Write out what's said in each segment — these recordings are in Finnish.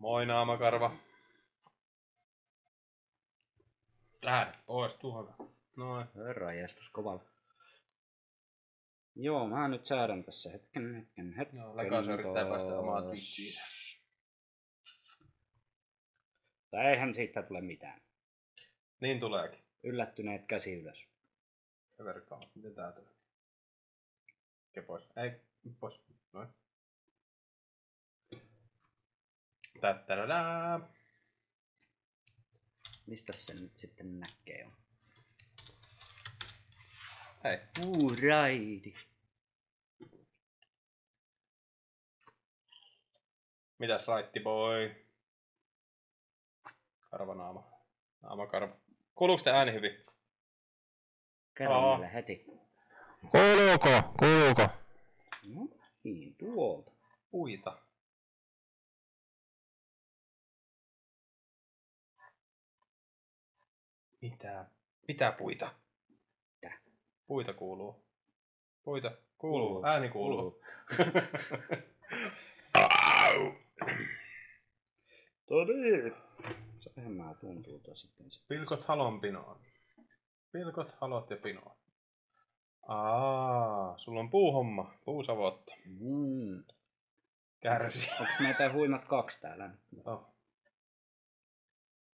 Moi naamakarva. Tähdet pois tuolta. Noin. Herra jästäs kovalla. Joo, mä nyt säädän tässä hetken, hetken, hetken. Joo, Lekas yrittää päästä omaan Twitchiin. Tai eihän siitä tule mitään. Niin tuleekin. Yllättyneet käsi ylös. Verkkaa. Miten tää tulee? Ke pois. Ei, pois. Noin. Mistä se nyt sitten näkee on? Hei. Uu, raidi. Mitäs laitti boy? Karvanaama. Naamakarva. Kuuluuko te ääni hyvin? Kerro Aa. meille heti. Kuuluuko? Kuuluuko? No niin, tuolta. Puita. Mitä? Mitä puita? Mitä? Puita kuuluu. Puita kuuluu. Kuuluu. Ääni kuuluu. Todi. Sehän mä tuntuu tosi sitten. sit. Pilkot halon pinoon. Pilkot halot ja pinoon. Aa, sulla on puuhomma. Puusavotta. Mm. Kärsi. Onks meitä huimat kaksi täällä? Oh.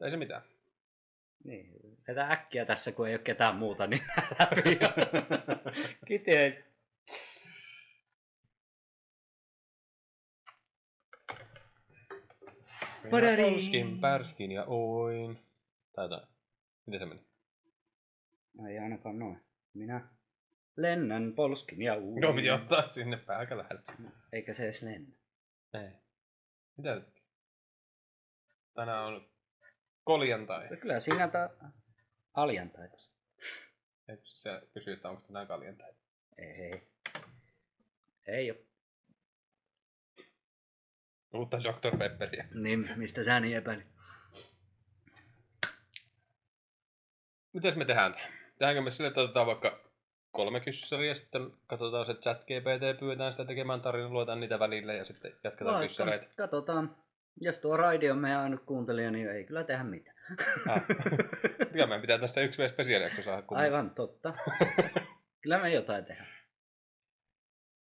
Ei se mitään. Niin, vetä äkkiä tässä, kun ei ole ketään muuta, niin läpi. Kiti Padari. Polskin, pärskin ja oin. Tai jotain. Miten se meni? No ei ainakaan noin. Minä lennän polskin ja uun. Joo, piti ottaa sinne pääkä lähelle. Eikä se edes lennä. Ei. Mitä nyt? Tänään on koljantai. Kyllä siinä ta... aljantai tässä. Ei, Se kysyy, että onko tänään kaljantai. Ei. Ei oo. Uutta Dr. Pepperia. Niin, mistä sä niin epäilit? Mitäs me tehdään? Tehdäänkö me sille, että otetaan vaikka kolme kyssäriä sitten katsotaan se chat GPT, pyydetään sitä tekemään tarinaa, luetaan niitä välille ja sitten jatketaan kyssäreitä. katsotaan. Jos tuo raidi on meidän ainut kuuntelija, niin ei kyllä tehdä mitään. Ah. Kyllä meidän pitää tästä yksi vielä spesiaalijakso saada. Kun... Aivan totta. kyllä me jotain tehdään.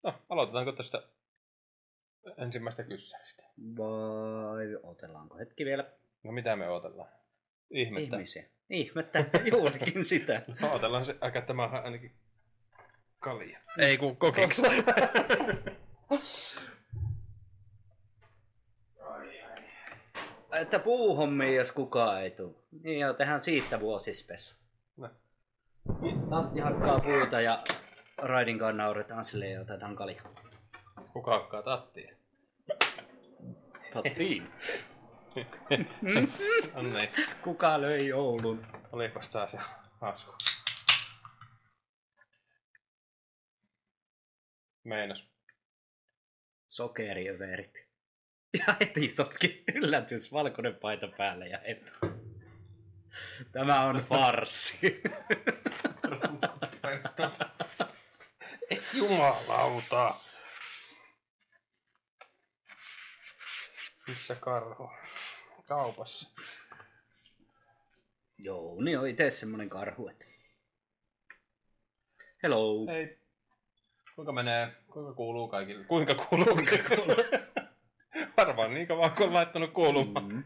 No, aloitetaanko tästä ensimmäistä kyssäristä? Vai otellaanko hetki vielä? No mitä me odotellaan? Ihmettä. Ihmisiä. Ihmettä, juurikin sitä. No, odotellaan se, aika tämä ainakin kalja. Ei kun kokiksi. Että puuhommiin, jos kukaan ei tule. Niin joo, tehdään siitä vuosispesu. No. Tatti hakkaa puuta ja raidin kanssa nauretaan silleen ja otetaan kalja. Kuka hakkaa tattia? Tattiin. Niin, Kuka löi joulun? olipas taas jo hasku. Meinas. Sokeriöverit. Ja heti sotki yllätys, valkoinen paita päälle ja etu. Tämä on farssi. Jumalauta. Missä karhu? Kaupassa. Joo, niin on itse semmonen karhu, että... Hello. Hei. Kuinka menee? Kuinka kuuluu kaikille? Kuinka kuuluu? Kuinka kuuluu? Varmaan niin kauan kun on laittanut kuulumaan. Mm. Mm.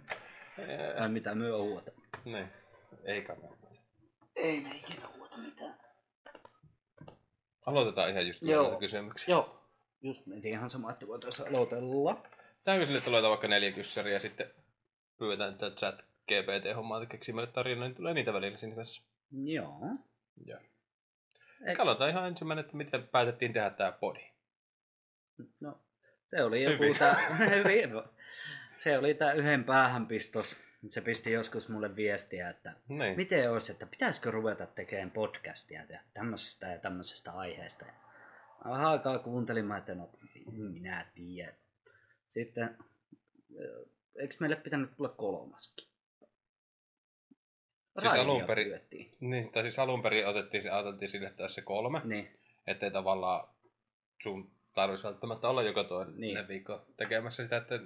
Tai mitä myö ouota. Niin. Ei kannata. Ei me ikinä ouota mitään. Aloitetaan ihan just Joo. näitä kysymyksiä. Joo. Just mietin ihan sama, että voitaisiin aloitella. Tehdäänkö sille, että aloitetaan vaikka neljä kyssäriä ja sitten pyydetään tätä chat GPT-hommaa että keksii meille tarinoita, niin tulee niitä välillä siinä kanssa. Joo. Joo. Et- Aloitetaan ihan ensimmäinen, että miten päätettiin tehdä tämä podi. No, se oli joku Hyvin. tää, hyvin. Se oli tää yhden päähänpistos. Se pisti joskus mulle viestiä, että Niin. miten olisi, että pitäisikö ruveta tekemään podcastia ja tämmöisestä ja tämmöisestä aiheesta. Vähän aikaa kuuntelin, mä että no minä tiedän. Sitten, eikö meille pitänyt tulla kolmaskin? Siis alun perin-. Niin, tai siis alun perin otettiin, ajateltiin sille, se kolme, Niin, ettei tavallaan sun tarvitsisi välttämättä olla joka toinen Niin. niin. viikko tekemässä sitä, että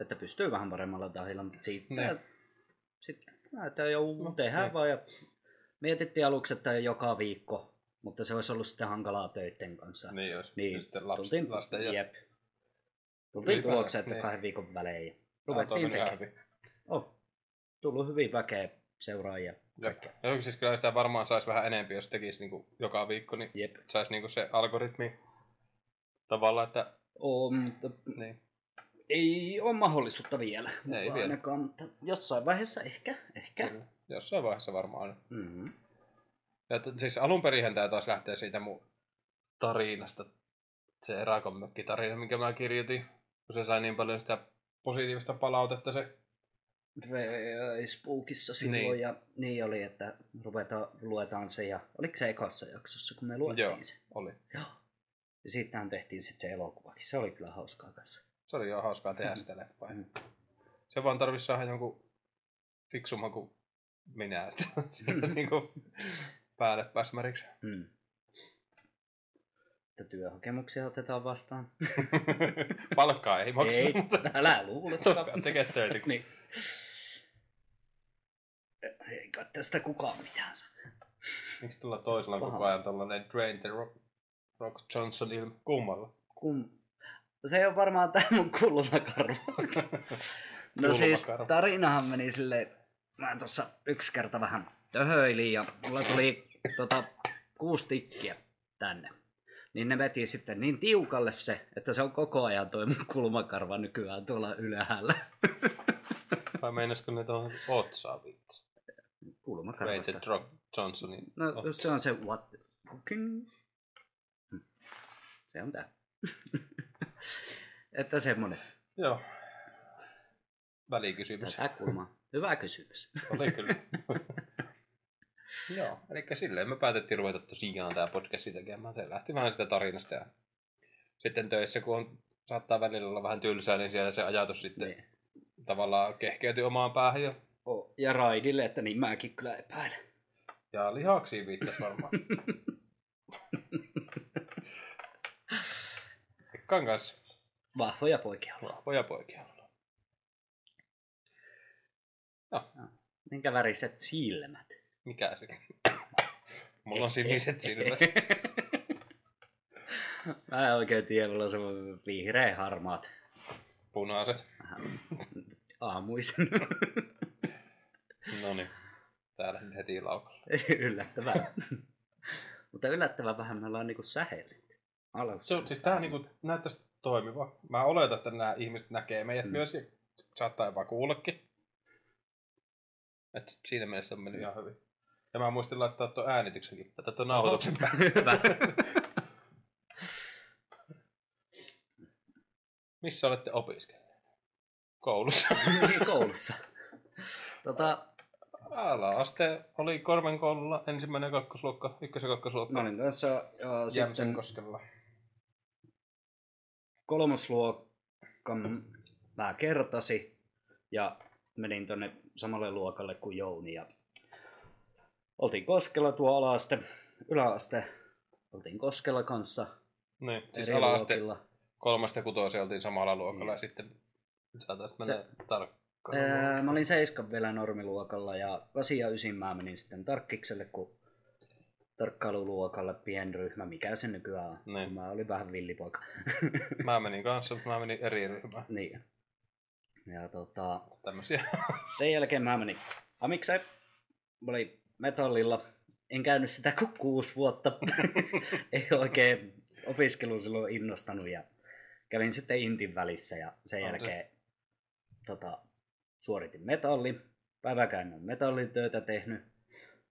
että pystyy vähän paremmalla tahilla, mutta sitten Ne. sitten että joo, No, tehdään niin. vaan ja mietittiin aluksi, että joka viikko, mutta se olisi ollut sitten hankalaa töiden kanssa. Niin jos. Niin, Niin. Sitten laps, tultiin, lasten ja... jep. Tultiin Ylipäänsä, tulokseen, että niin. kahden viikon välein. Ruvettiin tekemään. Oh, tullut hyvin väkeä seuraajia. Jep. Ja siis kyllä sitä varmaan saisi vähän enempi, jos tekisi niinku joka viikko, niin Jep. saisi niinku se algoritmi tavallaan, että Oo, mutta niin. ei ole mahdollisuutta vielä. Ei vielä. Ainakaan, mutta jossain vaiheessa ehkä. ehkä. Kyllä. Jossain vaiheessa varmaan. on. Mm-hmm. Ja t- siis alun perin tämä taas lähtee siitä mun tarinasta, se erakonmökkitarina, minkä mä kirjoitin, kun se sai niin paljon sitä positiivista palautetta se. Facebookissa silloin Niin. ja niin oli, että ruvetaan, luetaan se ja oliko se ekassa jaksossa, kun me luettiin Joo. se? Oli. Joo. Ja siitähän tehtiin sitten se elokuvakin. Se oli kyllä hauskaa kanssa. Se oli jo hauskaa tehdä sitä leffaa. Mm. Se vaan tarvitsisi saada jonkun fiksumman kuin minä, että sieltä niinku päälle pääsmäriksi. Mm. Että työhakemuksia otetaan vastaan. Palkkaa ei makseta, Ei, mutta älä luule. tekee töitä. niin. Ei kai tästä kukaan mitään saa. Miksi tulla toisella Paha. koko ajan tuollainen Drain the Rock, Rock Johnson ilme? Kummalla? Kun... Se on varmaan tää mun kulmakarva. No siis tarinahan meni silleen, mä tuossa yksi kerta vähän töhöilin ja mulla tuli tota, kuusi tikkiä tänne. Niin ne veti sitten niin tiukalle se, että se on koko ajan toi mun kulmakarva nykyään tuolla ylhäällä. Vai meinasko ne tuohon otsaa viittas? Kulmakarvasta. Rated Rock Johnsonin No otsa. se on se what the fucking... Se on tää. että semmonen. Joo. Välikysymys. Tätä kulmaa. Hyvä kysymys. Oli kyllä. Joo, eli silleen me päätettiin ruveta tosiaan tämä podcasti tekemään. Se lähti vähän sitä tarinasta ja sitten töissä, kun on, saattaa välillä olla vähän tylsää, niin siellä se ajatus sitten Niin. tavallaan kehkeytyi omaan päähän ja, Oh, ja Raidille, että niin mäkin kyllä epäilen. ja lihaksiin viittasi varmaan. Kanssa. Vahvoja poikia ollaan. Vahvoja poikia ollaan. Joo, Minkä väriset silmät? mikä se? Mulla on siniset silmät. Mä en oikein tiedä, mulla on semmoinen vihreä harmaat. Punaiset. Aamuisen. No niin. Täällä heti laukalla. Yllättävää. Mutta yllättävän vähän me ollaan niinku sähellyt. Alussa. Se, siis tää niinku näyttäisi toimiva. Mä oletan, että nämä ihmiset näkee meidät Mm. myös ja saattaa jopa kuullakin. Et siinä mielessä on mennyt ihan hyvin. Ja mä muistin laittaa tuon äänityksenkin, tai tuon nauhoituksen. Missä olette opiskelleet? Koulussa. Niin, Koulussa. Tota, Ala-aste oli Korven koululla ensimmäinen kakkosluokka, ykkös- ja kakkosluokka. mä olin kanssa ja sitten Jämsenkoskella. Kolmosluokan mä kertasi ja menin tonne samalle luokalle kuin Jouni ja oltiin Koskella tuo alaste, yläaste, oltiin Koskella kanssa Niin, siis ala-aste luokilla. kutoiseen oltiin samalla luokalla Niin. ja sitten saataisiin Se- mennä tarkkaan. Ää, mä olin seiskan vielä normiluokalla ja 8 ja 9 mä menin sitten tarkkikselle, kun tarkkailuluokalle pienryhmä, mikä se nykyään on, Niin. mä olin vähän villipoika. Mä menin kanssa, mutta mä menin eri ryhmään. niin. Ja tota, Tämmösiä. sen jälkeen mä menin amikseen. Mä olin metallilla. En käynyt sitä kuin kuusi vuotta. Ei oikein opiskelu silloin innostanut ja kävin sitten Intin välissä ja sen On se. jälkeen tota, suoritin metalli. Päiväkään on metallitöitä tehnyt.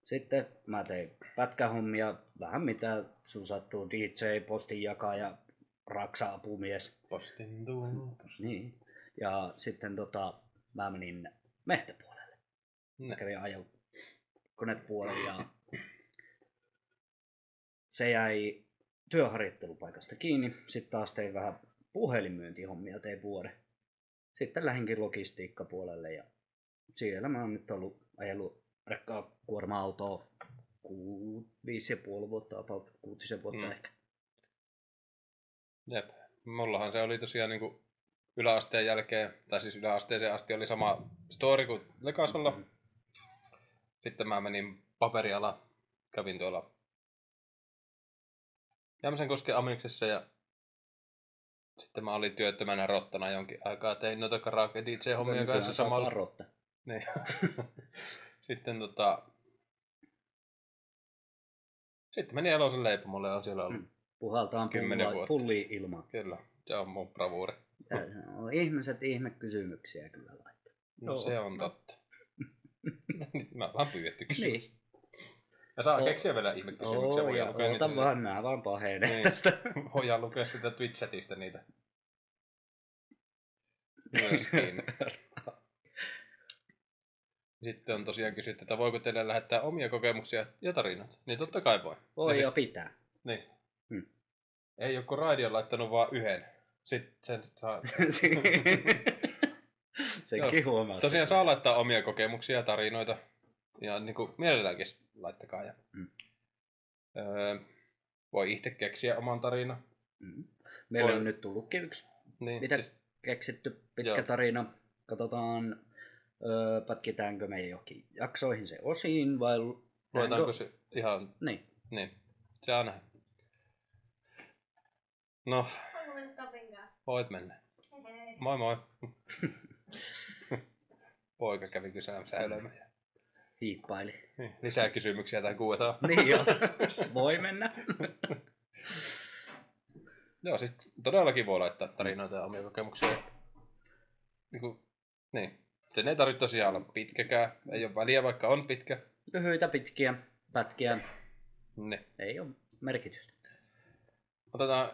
Sitten mä tein pätkähommia, vähän mitä sun sattuu, DJ, postinjakaja, raksa-apumies. Postin tuupus. Niin. Ja sitten tota, mä menin mehtäpuolelle. Mä kävin ajo konepuolelle ja se jäi työharjoittelupaikasta kiinni. Sitten taas tein vähän puhelinmyyntihommia, tein vuoden. Sitten lähinkin logistiikkapuolelle ja siellä mä oon nyt ollut ajellut rekkaa kuorma-autoa ku, viisi ja puoli vuotta, about kuutisen vuotta Mm. ehkä. Jep. Mullahan se oli tosiaan niinku yläasteen jälkeen, tai siis yläasteeseen asti oli sama story kuin Lekasolla. Sitten mä menin paperiala, kävin tuolla Jämsänkosken Amiksessa ja sitten mä olin työttömänä rottana jonkin aikaa. Tein noita karaoke DJ-hommia kanssa samalla. Rotta. Niin. sitten tota... Sitten meni Elosen leipomolle ja on siellä ollut. Mm. Puhaltaan vuotta. pulliin ilmaan. Kyllä, se on mun bravuuri. On ihmiset ihmekysymyksiä kyllä laittaa. No Joo. se on totta. mä vaan pyydetty kysyä. Niin. Ja saa Oo. keksiä vielä ihmekysymyksiä. Oo, ja lukea oota niitä. vaan, nää vaan pahenee Niin. tästä. Voidaan lukea sitä Twitch-chatista niitä. Myöskin. Sitten on tosiaan kysytty, että voiko teille lähettää omia kokemuksia ja tarinoita. Niin totta kai voi. Voi Ja jo siis- pitää. Niin. Hmm. Ei joku radio laittanut vaan yhden. Sitten sen saa... Sekin huomaa. Tosiaan saa laittaa omia kokemuksia ja tarinoita. Ja niin kuin mielelläänkin laittakaa. Ja, Mm. öö, voi itse keksiä oman tarinan. Mm. Meillä Voi- on nyt tullutkin yksi Niin, Mitä siis, keksitty pitkä Joo. tarina. Katsotaan, öö, pätkitäänkö me johonkin jaksoihin se osiin vai... lu- luetaanko se ihan... Niin. Niin, se on näin. No, voit mennä. Hei. Moi moi. Poika kävi kysymässä ylemmän. Hiippaili. Niin, lisää kysymyksiä tai kuuetaan. Niin joo. Voi mennä. Joo, siis todellakin voi laittaa tarinoita ja omia kokemuksia. Niin, kuin, niin. Sen ei tarvitse tosiaan olla pitkäkään. Ei ole väliä, vaikka on pitkä. Lyhyitä, pitkiä, pätkiä. Ne. Ei ole merkitystä. Otetaan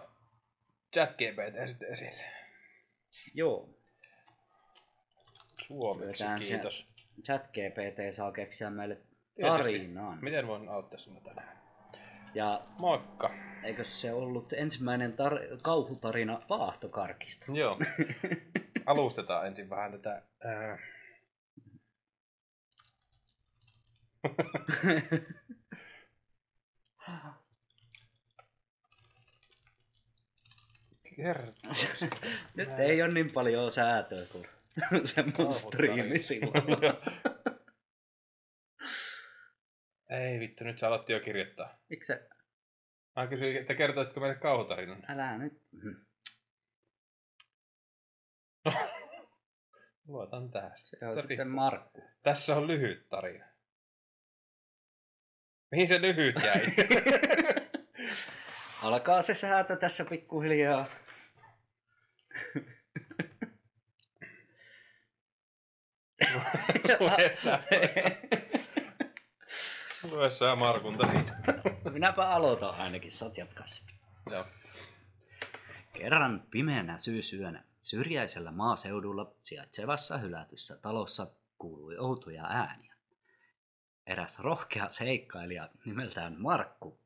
chat GPT sitten esille. Joo. Suomeksi, se- kiitos. Chat GPT saa keksiä meille tarinan. Miten voin auttaa sinua tänään? Ja Moikka. eikö se ollut ensimmäinen tar- kauhutarina Paahtokarkista? Joo. Alustetaan ensin vähän tätä. Ää... Nyt ei ole niin paljon säätöä kuin semmoinen striimi silloin. Ei vittu, nyt sä alat jo kirjoittaa. Miksi se? Mä kysyin, että kertoitko meille kauhutarinan. Älä nyt. Luotan tähän. Se on Tori. sitten Markku. Tässä on lyhyt tarina. Mihin se lyhyt jäi? Alkaa se säätö tässä pikkuhiljaa. Lue sä. Lue sä Markun. Minäpä aloitan ainakin, saat jatkaa sitä. Joo. Kerran pimeänä syysyönä syrjäisellä maaseudulla sijaitsevassa hylätyssä talossa kuului outoja ääniä. Eräs rohkea seikkailija nimeltään Markku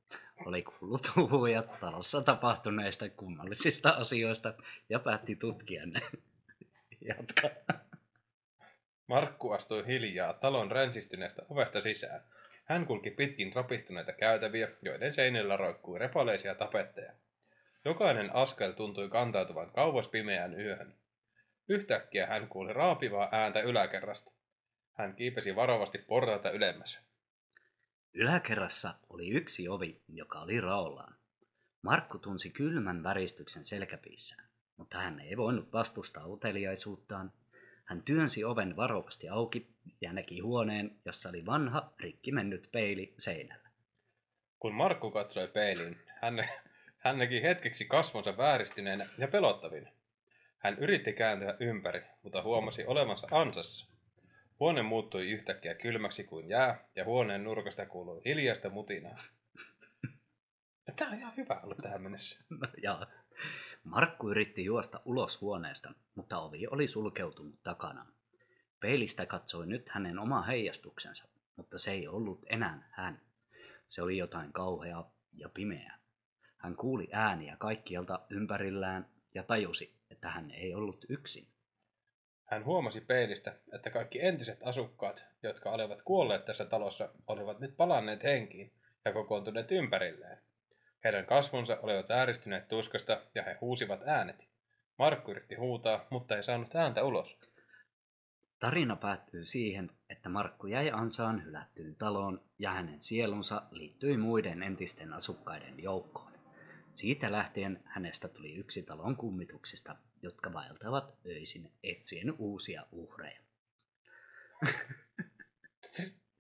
oli kuullut huhuja talossa tapahtuneista kummallisista asioista ja päätti tutkia ne. Jatka. Markku astui hiljaa talon ränsistyneestä ovesta sisään. Hän kulki pitkin rapistuneita käytäviä, joiden seinillä roikkui repaleisia tapetteja. Jokainen askel tuntui kantautuvan kauas pimeään yöhön. Yhtäkkiä hän kuuli raapivaa ääntä yläkerrasta. Hän kiipesi varovasti portaita ylemmäs. Yläkerrassa oli yksi ovi, joka oli raollaan. Markku tunsi kylmän väristyksen selkäpiissään, mutta hän ei voinut vastustaa uteliaisuuttaan. Hän työnsi oven varovasti auki ja näki huoneen, jossa oli vanha, rikki mennyt peili seinällä. Kun Markku katsoi peiliin, hän, hän näki hetkeksi kasvonsa vääristyneenä ja pelottavina. Hän yritti kääntyä ympäri, mutta huomasi olevansa ansassa. Huone muuttui yhtäkkiä kylmäksi kuin jää, ja huoneen nurkasta kuului hiljaista mutinaa. Tämä on ihan hyvä ollut tähän mennessä. No, ja Markku yritti juosta ulos huoneesta, mutta ovi oli sulkeutunut takana. Peilistä katsoi nyt hänen oma heijastuksensa, mutta se ei ollut enää hän. Se oli jotain kauheaa ja pimeää. Hän kuuli ääniä kaikkialta ympärillään ja tajusi, että hän ei ollut yksin. Hän huomasi peilistä, että kaikki entiset asukkaat, jotka olivat kuolleet tässä talossa, olivat nyt palanneet henkiin ja kokoontuneet ympärilleen. Heidän kasvonsa olivat ääristyneet tuskasta ja he huusivat äänet. Markku yritti huutaa, mutta ei saanut ääntä ulos. Tarina päättyy siihen, että Markku jäi ansaan hylättyyn taloon ja hänen sielunsa liittyi muiden entisten asukkaiden joukkoon. Siitä lähtien hänestä tuli yksi talon kummituksista, jotka vaeltavat öisin etsien uusia uhreja.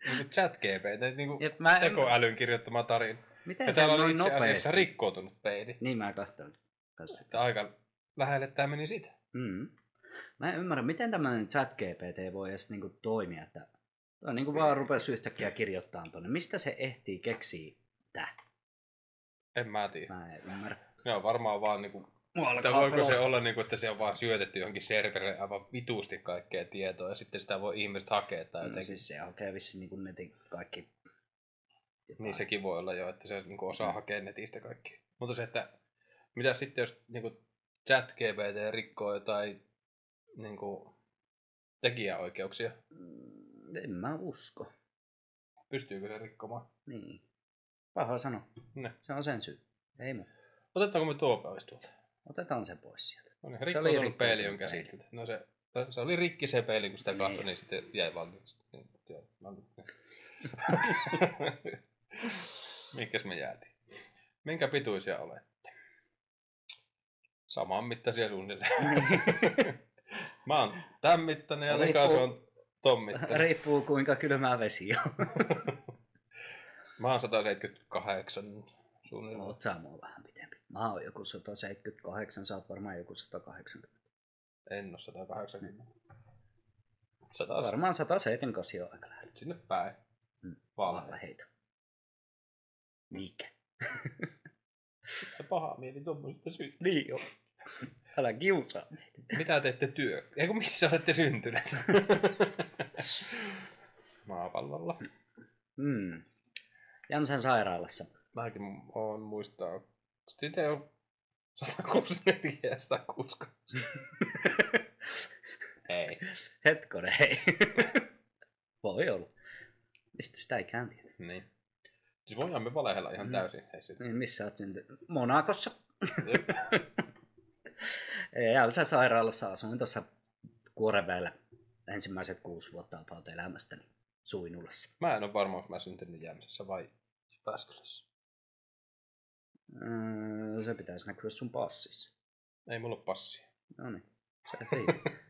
Niin chat GPT, niin kuin Jep, mä en- tekoälyn kirjoittama tarina. Miten Ja se täällä oli noin itse asiassa nopeasti? rikkoutunut peili. Niin mä katson. kanssa. Että aika lähelle tämä meni sitä. Mm. Mä en ymmärrä, miten tämmöinen chat GPT voi edes niinku toimia, että toi niinku vaan rupesi yhtäkkiä kirjoittamaan tonne. Mistä se ehtii keksiä tää? En mä tiedä. Mä en ymmärrä. Ne on varmaan vaan niinku... Mua Tai voiko se olla niinku, että se on vaan syötetty johonkin serverille aivan vituusti kaikkea tietoa ja sitten sitä voi ihmiset hakea tai No, jotenkin. siis se hakee vissi niinku netin kaikki. Niin sekin voi olla jo, että se niinku osaa hakea netistä kaikki. Mutta se, että mitä sitten jos niinku chat GPT rikkoo jotain niinku tekijäoikeuksia, Mm, En mä usko. pystyykö se rikkomaan? Niin. Paha sano. Ne. Se on sen syy. Ei mu. Otetaanko me tuo pois tuolta? Otetaan se pois sieltä. No niin, oli rikkoutunut rikkoutunut peili on käsitelty. No se, se oli rikki se peili, kun sitä Niin. katsoi, niin sitten jäi valmiiksi. Niin, niin. Mihinkäs me jäätiin? Minkä pituisia olette? Saman mittaisia suunnilleen. Mä oon tämän mittainen ja Lekas on ton mittainen. Riippuu kuinka kylmää vesi on. Mä oon 178 suunnilleen. Oot sä mua vähän pitempi. Mä oon joku 178, sä oot varmaan joku 180. En oo 180. 100 Varmaan 178 on aika lähellä. sinne päin. Mm. Valheita. Mikä? Se paha mieli tuommoisesta syystä. Niin on. Älä kiusaa. Mitä teette työ? Eikö missä olette syntyneet? Maapallolla. Mm. Jansen sairaalassa. Mäkin oon muistaa. Sitten on 164 ja 160. Ei. Hetkonen, hei. Voi olla. Mistä sitä ei tiedä. Niin. Siis voidaan me valehella ihan Mm. täysin. Hei sit. Niin, missä oot syntynyt? Monakossa. Ei, Jäysä sairaalassa asuin tuossa Kuoreväellä ensimmäiset kuusi vuotta about elämästäni Suinulassa. Mä en ole varma, onko mä syntynyt Jämsässä vai Jyväskylässä. Öö, se pitäisi näkyä sun passissa. Ei mulla ole passia. No niin, se siitä.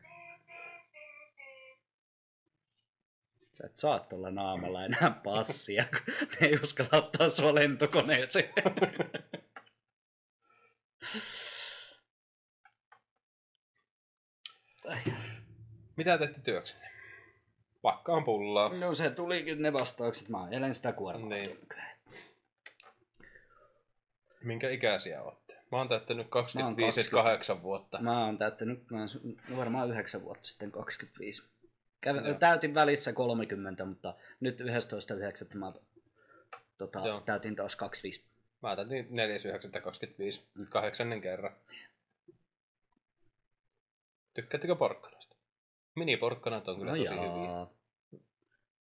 Sä et saa tuolla naamalla enää passia, kun ne ei uskalla ottaa sua lentokoneeseen. Mitä teette työksenne? Pakkaan pullaa. No se tulikin ne vastaukset, mä ajelen sitä kuormaa. Niin. Minkä ikäisiä olette? Mä oon täyttänyt 25 20. 8 vuotta. Mä oon täyttänyt mä oon varmaan 9 vuotta sitten 25. Kävin, Joo. täytin välissä 30, mutta nyt 11.9. mä tota, Joo. täytin taas 25. Mä täytin 4.9.25. Mm. Kahdeksannen kerran. Tykkäättekö porkkanoista? Mini-porkkanat on kyllä no tosi hyviä. jaa.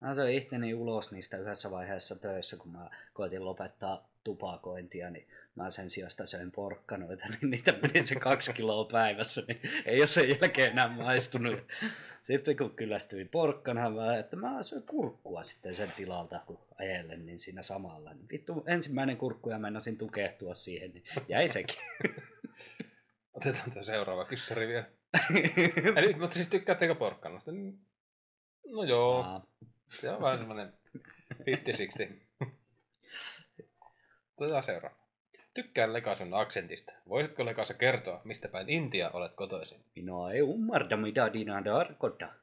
Mä söin itteni ulos niistä yhdessä vaiheessa töissä, kun mä koitin lopettaa tupakointia, niin mä sen sijasta söin porkkanoita, niin niitä meni se kaksi kiloa päivässä, niin ei ole sen jälkeen enää maistunut. Sitten kun kyllästyin porkkanaan, mä, että mä söin kurkkua sitten sen tilalta, kun ajellen, niin siinä samalla. Niin vittu, ensimmäinen kurkku ja meinasin tukehtua siihen, niin jäi sekin. Otetaan tämä seuraava kyssäri vielä. Eli, mutta siis tykkäättekö porkkanoista? No joo, Aa, se on vähän semmoinen 50-60. Otetaan seuraava. Tykkään Lekason aksentista. Voisitko Lekasa kertoa, mistä päin Intia olet kotoisin? Minä ei ymmärrä, mitä dinä tarkoittaa.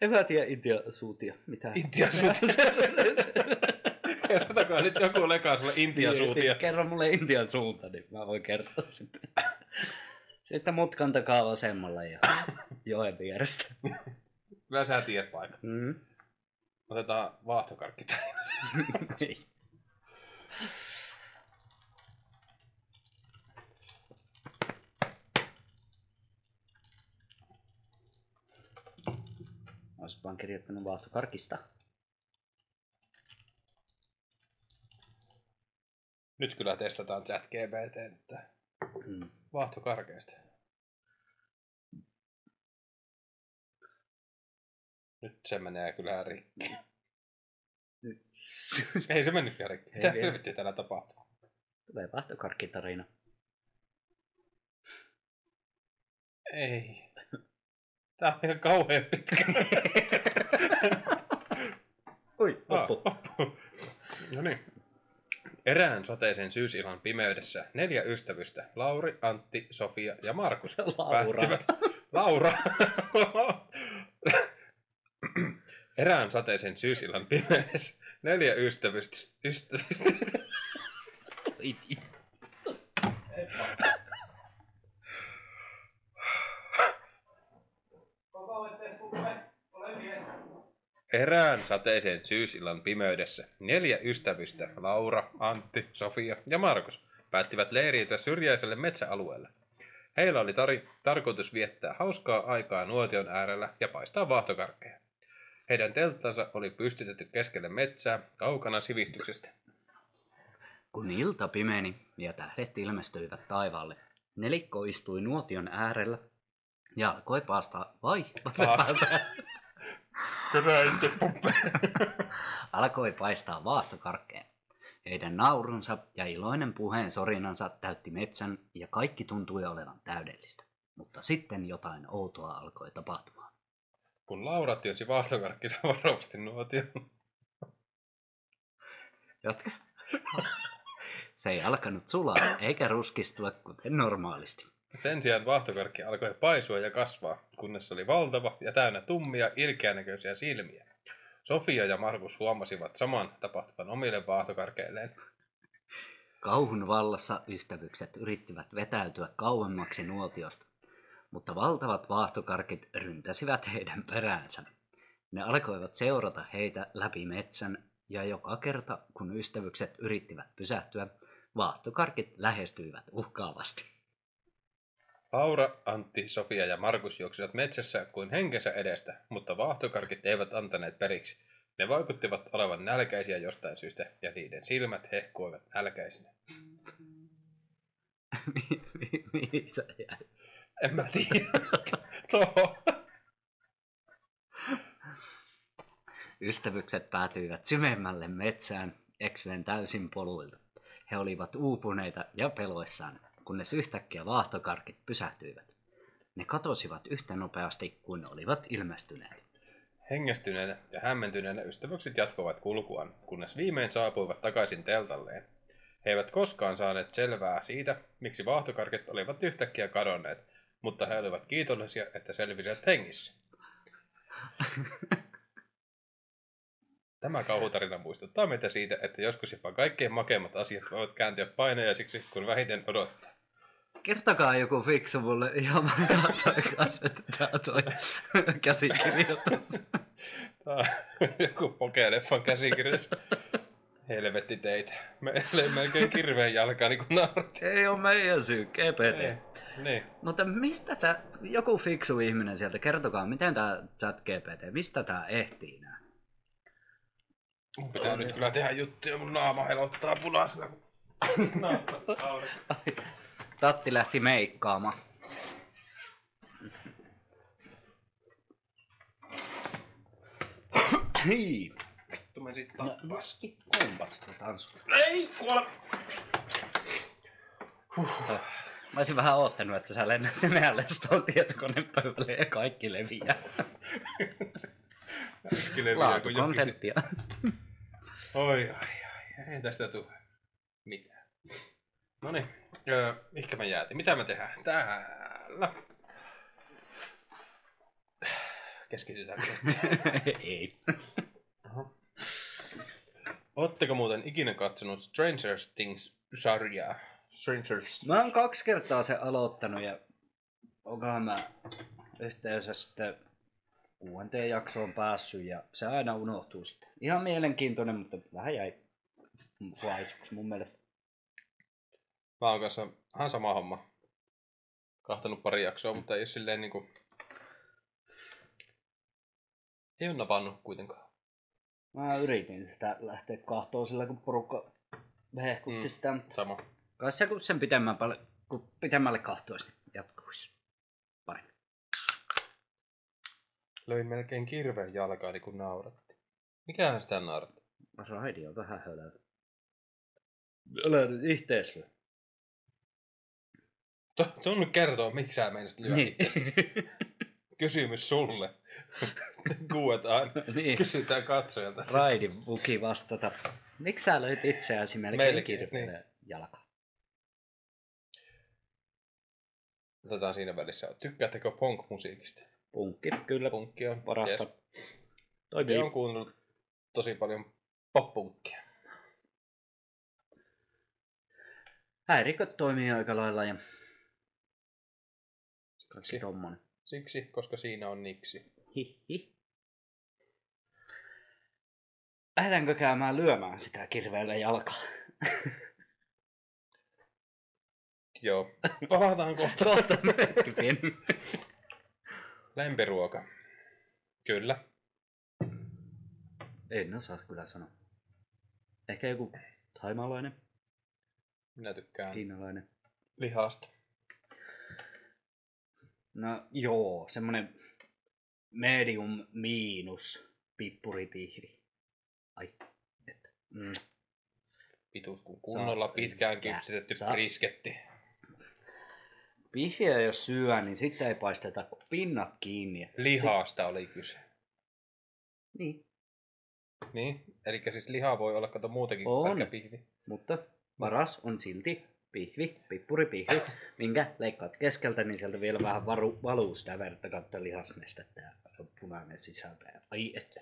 en mä tiedä Intia suutia. Mitä? Intia suutia. Kertokaa nyt joku Lekaselle Intia suutia. Kerro mulle Intian suunta, niin mä voin kertoa sitten. Sitten mutkan takaa vasemmalla ja joen vierestä. Kyllä sä tiedät paikan. Mm. Otetaan vaahtokarkki. Ei. Olisit vaan kirjoittanut vaahtokarkista. Nyt kyllä testataan chat GPT, että Mm. vaahto Nyt se menee kyllä rikki. Nyt Ei se mennytkään rikki. Mitä helvettiä täällä tapahtuu? tulee vaahtokarkkitarina. Ei. Tää on ihan kauhean pitkä. Oi, Ah, loppu. loppu. No niin. Erään sateisen syysillan pimeydessä neljä ystävystä, Lauri, Antti, Sofia ja Markus, Laura. päättivät... Laura! Erään sateisen syysillan pimeydessä neljä ystävystä... vi- Erään sateisen syysillan pimeydessä neljä ystävystä, Laura, Antti, Sofia ja Markus, päättivät leiriytyä syrjäiselle metsäalueelle. Heillä oli tar- tarkoitus viettää hauskaa aikaa nuotion äärellä ja paistaa vaahtokarkkeja. Heidän telttansa oli pystytetty keskelle metsää, kaukana sivistyksestä. Kun ilta pimeni ja tähdet ilmestyivät taivaalle, nelikko istui nuotion äärellä ja alkoi paastaa vai? Itse alkoi paistaa vaahtokarkkeen. Heidän naurunsa ja iloinen puheen sorinansa täytti metsän ja kaikki tuntui olevan täydellistä. Mutta sitten jotain outoa alkoi tapahtumaan. Kun Laura työnsi vaahtokarkkinsa varovasti nuotion, Jatka. Se ei alkanut sulaa eikä ruskistua kuten normaalisti. Sen sijaan vaahtokarkki alkoi paisua ja kasvaa, kunnes se oli valtava ja täynnä tummia, ilkeänäköisiä silmiä. Sofia ja Markus huomasivat saman tapahtuvan omille vaahtokarkeilleen. Kauhun vallassa ystävykset yrittivät vetäytyä kauemmaksi nuotiosta, mutta valtavat vaahtokarkit ryntäsivät heidän peräänsä. Ne alkoivat seurata heitä läpi metsän, ja joka kerta, kun ystävykset yrittivät pysähtyä, vaahtokarkit lähestyivät uhkaavasti. Laura, Antti, Sofia ja Markus juoksivat metsässä kuin henkensä edestä, mutta vaahtokarkit eivät antaneet periksi. Ne vaikuttivat olevan nälkäisiä jostain syystä, ja niiden silmät hehkuivat nälkäisinä. Mihin sä jäit? En mä tiedä. Ystävykset päätyivät syvemmälle metsään, eksyen täysin poluilta. He olivat uupuneita ja peloissaan, kunnes yhtäkkiä vaahtokarkit pysähtyivät. Ne katosivat yhtä nopeasti kuin olivat ilmestyneet. Hengästyneenä ja hämmentyneenä ystävykset jatkoivat kulkuaan, kunnes viimein saapuivat takaisin teltalleen. He eivät koskaan saaneet selvää siitä, miksi vaahtokarkit olivat yhtäkkiä kadonneet, mutta he olivat kiitollisia, että selvisivät hengissä. Tämä kauhutarina muistuttaa meitä siitä, että joskus jopa kaikkein makeimmat asiat voivat kääntyä painajaisiksi, kun vähiten odottaa. Kertokaa joku fiksu mulle ihan mä katsoin kanssa, että tää toi käsikirjoitus. Tää on joku pokeleffan käsikirjoitus. Helvetti teitä. Me löi melkein kirveen jalkaan, niin kun naurat. Ei ole meidän syy, Niin, GPT. niin. Mutta mistä tää, joku fiksu ihminen sieltä, kertokaa, miten tää chat GPT, mistä tää ehtii nää? Mun pitää nyt kyllä tehdä juttuja, mun naama helottaa punaisena. Ai, Tatti lähti meikkaamaan. Hei. Vittu men sit No, tappas. Kompastutaan sut. Ei, kuole! Mä olisin vähän oottanut, että sä lennät Venäjälle tuolla tietokonepöydälle ja kaikki leviää. Kyllä vielä kun jokin... Laatukontenttia. Oi, ai, ai, ei tästä tule mitään. Noniin, öö, mihinkä me jäätiin? Mitä me tehdään? Täällä. Keskitytään. Ei. Oletteko muuten ikinä katsonut Stranger Things-sarjaa? Strangers... Mä oon kaksi kertaa se aloittanut ja onkohan mä yhteensä sitten kuudenteen jaksoon päässyt ja se aina unohtuu sitten. Ihan mielenkiintoinen, mutta vähän jäi vaisuksi mun mielestä. Mä oon kanssa ihan sama homma. Kahtanut pari jaksoa, mutta ei ole silleen niinku... Ei ole napannut kuitenkaan. Mä yritin sitä lähteä kahtoon sillä, kun porukka Vehkutti Mm. sitä, mutta Sama. kai se kun sen pitemmälle, kun pitemmälle kahtoisi, niin jatkuisi. Paremmin. Löin melkein kirveen jalkaani, kun nauratti. Mikähän sitä nauratti? Raidi on vähän hölö. Älä nyt ihtees lyö. Tu- Tunnu kertoa, miksi sä meinasit lyödä Niin. Kysymys sulle. Kuuetaan. niin. Kysytään katsojalta. Raidi vuki vastata. Miksi sä löit itseäsi melkein Melkein, kirveelle niin. jalkaan? Otetaan siinä välissä. Tykkäättekö punk-musiikista? Punkki, kyllä. Punkki on Parasta. Yes. Toimii. On kuunnellut tosi paljon pop-punkkia. Häiriköt toimii aika lailla ja kaikki Siksi, tommonen. siksi, koska siinä on niksi. Hihi. Lähdetäänkö käymään lyömään sitä kirveellä jalkaa? Joo. Palataan kohta. Kohta. Lempiruoka. Kyllä. En osaa kyllä sanoa. Ehkä joku taimalainen, Minä tykkään kiinalainen. lihasta. No joo, semmonen medium miinus pippuripihvi. Ai, että. Mm. Pitut kun kunnolla Saa- pitkään sä- kypsitetty saa- brisketti. Pihviä jos syö, niin sitten ei paisteta kuin pinnat kiinni. Lihasta oli kyse. Niin, Niin, eli siis liha voi olla kato muutakin On. kuin pelkkä pihvi. mutta paras on silti pihvi, pippuripihvi, minkä leikkaat keskeltä, niin sieltä vielä vähän varu, valuu sitä verta kautta lihasnestettä ja se on punainen sisältä. Ja, ai että.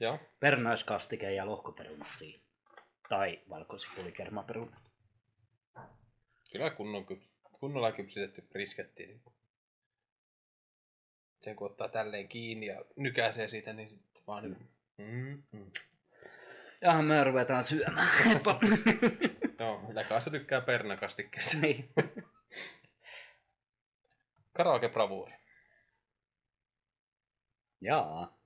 Joo. Pernaiskastike ja lohkoperunat siihen. Tai valkosipulikermaperunat. Kyllä kunnon, kunnolla kypsitetty brisketti. Niin sen kun ottaa tälleen kiinni ja nykäisee siitä, niin sitten vaan... Mm. Mm. Ja me ruvetaan syömään. Heippa. Joo, Lekassa tykkää pernakastikkeesta. niin. Karaoke bravuuri. Jaa.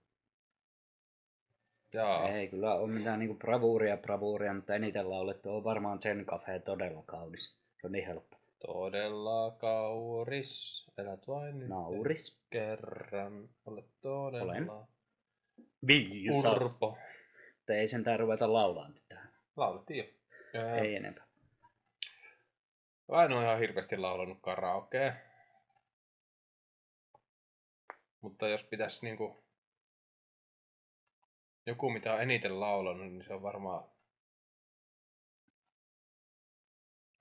Jaa. Ei kyllä ole mitään niinku bravuuria bravuuria, mutta eniten laulettu on varmaan Zen Cafe todella kaunis. Se on niin helppo. Todella kauris. Elät vain nyt Nauris. kerran. Olet todella Olen. Viisas. urpo. Mutta ei sentään ruveta laulaa nyt tähän. Laulettiin jo. Ää, Ei enempää. Mä en ole ihan hirveästi laulanut karaokea. Mutta jos pitäisi niinku... Joku mitä on eniten laulanut, niin se on varmaan...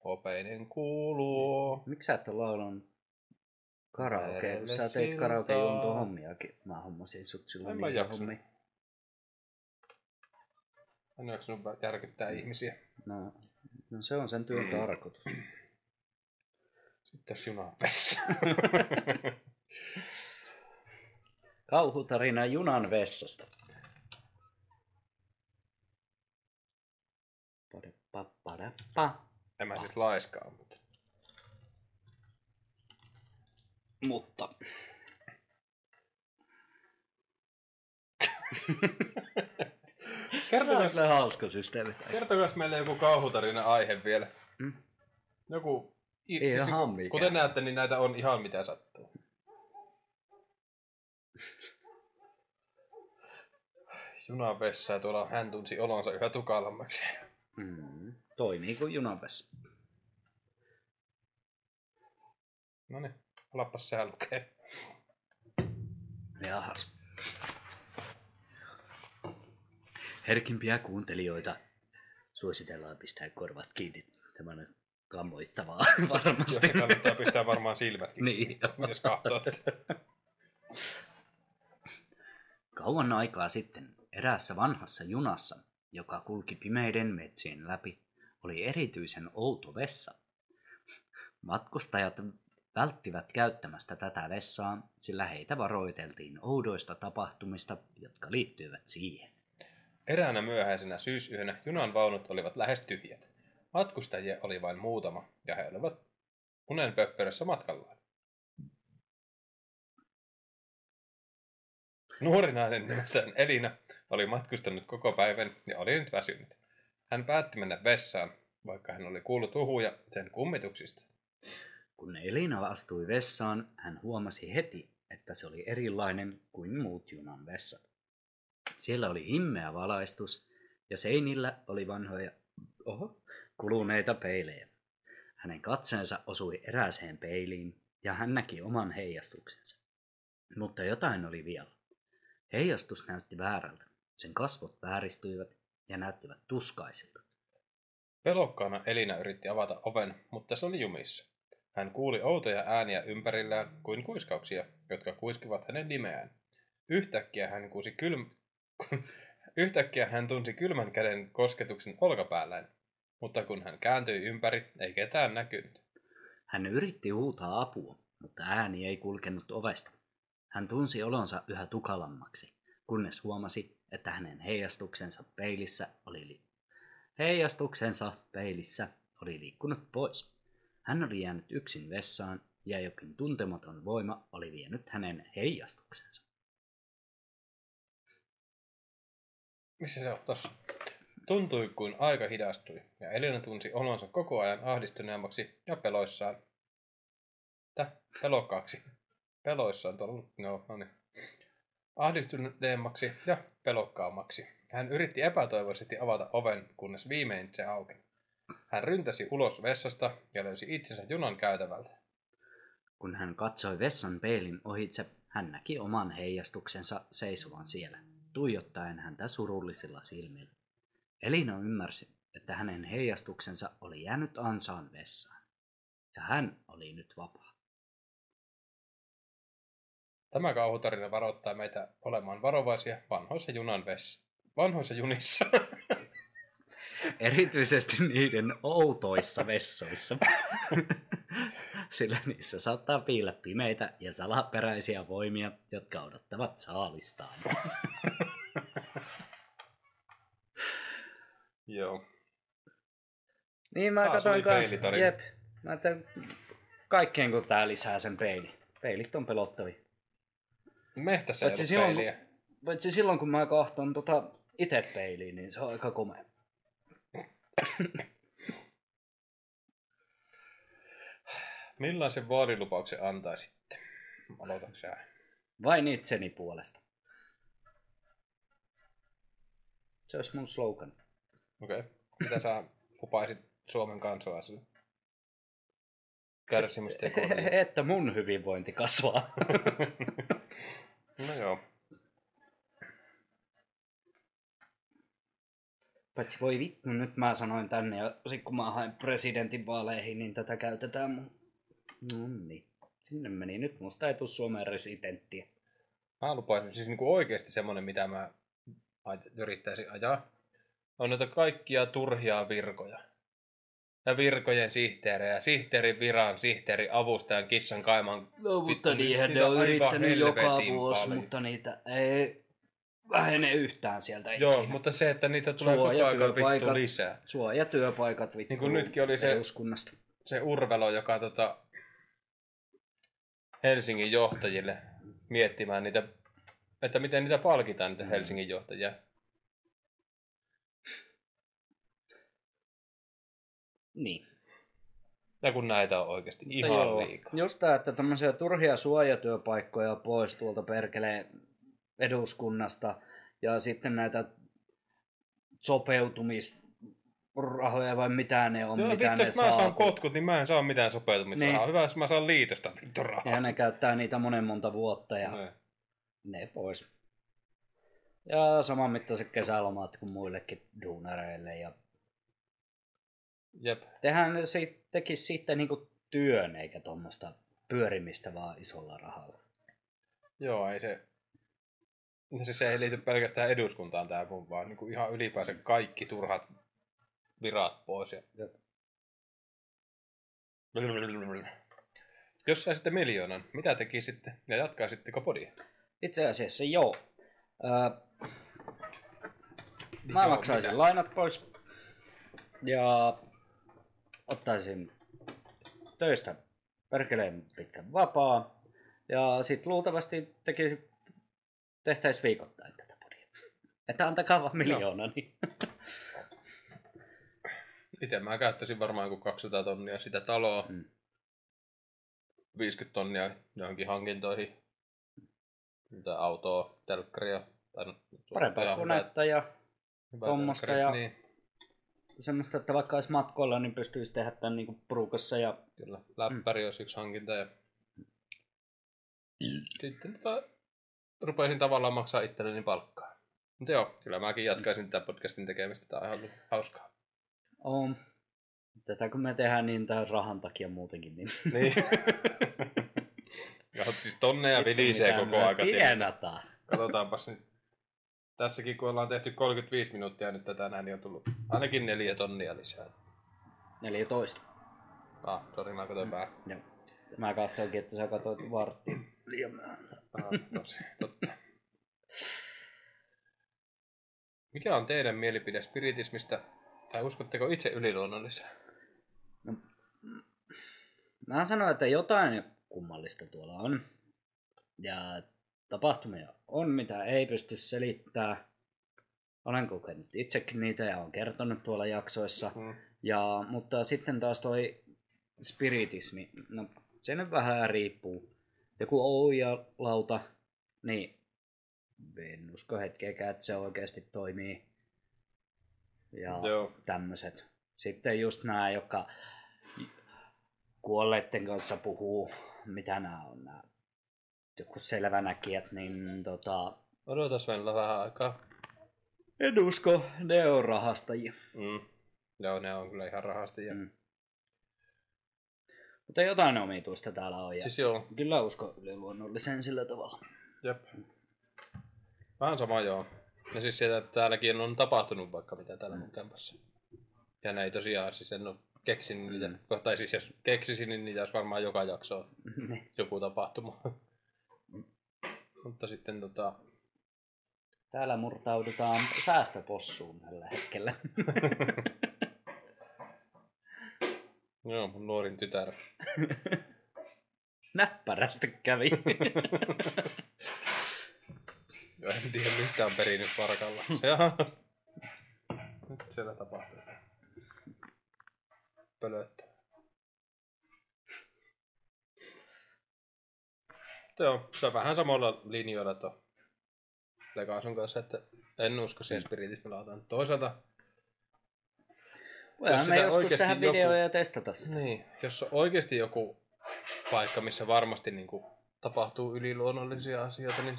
Hopeinen kuuluu. Miksi sä et ole laulanut karaokea, kun sä teit karaoke hommiakin. Mä hommasin sut silloin En mä niihin jaksanut järkyttää ihmisiä. No, no se on sen työn tarkoitus. Sitten jos juna on vessa. Kauhutarina junan vessasta. Padapappadappa. en mä nyt laiskaa, mutta... Mutta. Kertokas, kyllä hauska systeemi. kertokas meille joku kauhutarina aihe vielä. Mm. Joku... i- Ei siis ihan mikään. Kuten näette, niin näitä on ihan mitä sattuu. Junan vessaa tuolla hän tunsi olonsa yhä tukalammaksi. Mm. Toimii kuin junanvessa. No niin, alapas sehän lukee. Jahas. Herkimpiä kuuntelijoita suositellaan pistää korvat kiinni. Tämä on kammoittavaa varmasti. Josta kannattaa pistää varmaan silmätkin. Niin. Jos katsoo tätä. Kauan aikaa sitten eräässä vanhassa junassa, joka kulki pimeiden metsien läpi, oli erityisen outo vessa. Matkustajat välttivät käyttämästä tätä vessaa, sillä heitä varoiteltiin oudoista tapahtumista, jotka liittyivät siihen. Eräänä myöhäisenä syysyönä junan vaunut olivat lähes tyhjät. Matkustajia oli vain muutama, ja he olivat unen pöppörössä matkallaan. Nuori nainen nimeltään Elina oli matkustanut koko päivän ja oli nyt väsynyt. Hän päätti mennä vessaan, vaikka hän oli kuullut huhuja sen kummituksista. Kun Elina astui vessaan, hän huomasi heti, että se oli erilainen kuin muut junan vessat. Siellä oli himmeä valaistus ja seinillä oli vanhoja oho, kuluneita peilejä. Hänen katseensa osui erääseen peiliin ja hän näki oman heijastuksensa. Mutta jotain oli vielä. Heijastus näytti väärältä. Sen kasvot vääristyivät ja näyttivät tuskaisilta. Pelokkaana Elina yritti avata oven, mutta se oli jumissa. Hän kuuli outoja ääniä ympärillään kuin kuiskauksia, jotka kuiskivat hänen nimeään. Yhtäkkiä hän, kuusi kylm... Yhtäkkiä hän tunsi kylmän käden kosketuksen olkapäällään, mutta kun hän kääntyi ympäri, ei ketään näkynyt. Hän yritti huutaa apua, mutta ääni ei kulkenut ovesta. Hän tunsi olonsa yhä tukalammaksi, kunnes huomasi, että hänen heijastuksensa peilissä oli li- heijastuksensa peilissä oli liikkunut pois. Hän oli jäänyt yksin vessaan ja jokin tuntematon voima oli vienyt hänen heijastuksensa. Missä se on tossa? Tuntui kuin aika hidastui, ja Elina tunsi olonsa koko ajan ahdistuneemmaksi ja peloissaan. Tä? Pelokkaaksi. Peloissaan tuolla. No, no niin. Ahdistuneemmaksi ja pelokkaammaksi. Hän yritti epätoivoisesti avata oven, kunnes viimein se aukeni. Hän ryntäsi ulos vessasta ja löysi itsensä junan käytävältä. Kun hän katsoi vessan peilin ohitse, hän näki oman heijastuksensa seisovan siellä, tuijottaen häntä surullisilla silmillä. Elina ymmärsi, että hänen heijastuksensa oli jäänyt ansaan vessaan, ja hän oli nyt vapaa. Tämä kauhutarina varoittaa meitä olemaan varovaisia vanhoissa junan vessa. Vanhoissa junissa. Erityisesti niiden outoissa vessoissa. Sillä niissä saattaa piillä pimeitä ja salaperäisiä voimia, jotka odottavat saalistaan. Joo. Niin mä Taas katsoin jep. Mä ajattelin, kaikkeen kun tää lisää sen peili. Peilit on pelottavia. Mehtässä ei Paitsi ollut silloin, peiliä. kun, paitsi silloin kun mä kahton tota itse peiliin, niin se on aika komea. Millaisen vaalilupauksen antaisitte? Aloitatko sä? Vain itseni puolesta. Se olisi mun slogan. Okei. Okay. Mitä sä lupaisit Suomen kansalaisille? Kärsimystä ja kuolemaa. Että mun hyvinvointi kasvaa. No joo. Paitsi voi vittu, nyt mä sanoin tänne ja sit kun mä haen presidentin vaaleihin, niin tätä käytetään mun... No niin. Sinne meni. Nyt musta ei tuu Suomen residenttiä. Mä lupaisin siis niinku oikeasti semmonen, mitä mä yrittäisin ajaa. On näitä kaikkia turhia virkoja. Ja virkojen sihteerejä, sihteerin viran, sihteeri, avustajan, kissan, kaiman. No, mutta niinhän ne on yrittänyt joka vuosi, mutta niitä ei vähene yhtään sieltä Joo, ikinä. mutta se, että niitä tulee koko ajan vittu lisää. Suojatyöpaikat vittu Niin kuin nytkin oli se-. Se Urvelo, joka tota, Helsingin johtajille miettimään niitä, että miten niitä palkitaan, niitä Mm. Helsingin johtajia. Niin. Ja kun näitä on oikeasti Mutta ihan joo, liikaa. Just tää, että tämmöisiä turhia suojatyöpaikkoja pois tuolta perkelee eduskunnasta ja sitten näitä sopeutumisrahoja vai mitä ne on, Joo, mitä vittu, ne jos mä saa. saan kun- potkut, niin mä en saa mitään sopeutumisrahaa. Niin. Hyvä, jos mä saan liitosta vittu rahaa. Ja ne käyttää niitä monen monta vuotta ja Niin. ne pois. Ja saman mittaiset kesälomat kuin muillekin duunareille. Ja Jep. tehän siitä, tekisi sitten niinku työn eikä tuommoista pyörimistä vaan isolla rahalla. Joo, ei se... No se, se ei liity pelkästään eduskuntaan tää mun, vaan niin ihan ylipäänsä kaikki turhat virat pois. Ja... Jep. Jos saisitte miljoonan, mitä tekisitte ja jatkaisitteko podia? Itse asiassa joo. Öö, mä Joo, maksaisin mitä? lainat pois ja ottaisin töistä perkeleen pitkän vapaa ja sitten luultavasti teki, tehtäisiin viikoittain tätä podia. Että antakaa vaan miljoona, niin Itse mä käyttäisin varmaan kuin 200 tonnia sitä taloa. Mm. 50 tonnia johonkin hankintoihin. Mitä autoa, telkkaria. Tai no, Parempaa konetta ja tuommoista ja- Niin, semmoista, että vaikka olisi matkoilla, niin pystyisi tehdä tämän niin porukassa ja kyllä. Läppäri olisi yksi hankinta ja sitten tota, rupesin tavallaan maksaa itselleni palkkaa. Mutta joo, kyllä mäkin jatkaisin tätä podcastin tekemistä. Tää on ihan ollut hauskaa. on. Tätä kun me tehdään niin tämän rahan takia muutenkin, niin Niin. ja siis tonneja vilisee koko tilillä. Tienataan. Katsotaanpas nyt. Tässäkin kun ollaan tehty 35 minuuttia nyt tätä näin, niin on tullut ainakin neljä tonnia lisää. 14. Ah, sori, mä katsoin vähän. Joo. Mä katsoinkin, että sä katsoit varttiin liian myöhään. Ah, tosi, totta. Mikä on teidän mielipide spiritismistä? Tai uskotteko itse yliluonnolliseen? Mä sanon, että jotain kummallista tuolla on. Ja tapahtumia on, mitä ei pysty selittämään. Olen kokenut itsekin niitä ja olen kertonut tuolla jaksoissa. Mm. Ja, mutta sitten taas toi spiritismi, no se nyt vähän riippuu. Joku Ouija-lauta, niin en usko hetkeäkään, että se oikeasti toimii. Ja Joo. tämmöiset. Sitten just nämä, jotka kuolleiden kanssa puhuu, mitä nämä on nämä joku selvänäkijät, niin tota, Odotas vielä vähän aikaa. en usko, ne on rahastajia. Mm. Joo, ne on kyllä ihan rahastajia. Mm. Mm. Mutta jotain omituista täällä on. Ja Siis joo, Kyllä usko yliluonnolliseen sillä tavalla. jep. Vähän sama joo. Ja siis sieltä, että täälläkin on tapahtunut vaikka mitä täällä mun kämpässä. Ja ne ei tosiaan, siis en ole keksinyt niitä. Mm. Tai siis jos keksisin, niin niitä olisi varmaan joka jakso Niin. joku tapahtuma. Mutta sitten tota... Täällä murtaudutaan säästöpossuun tällä hetkellä. Joo, mun nuorin tytär. Näppärästi kävi. Joo, en tiedä mistä on perinyt parkalla. Nyt siellä tapahtuu. Pölöttä. Mutta Joo, se on vähän samalla linjoilla tuo Legason kanssa, että en usko siihen spiritismilautaan. Toisaalta, Voidaan me joskus tehdä joku- videoja ja testata sitä. niin, jos on oikeasti joku paikka, missä varmasti niin kuin, tapahtuu yliluonnollisia asioita, niin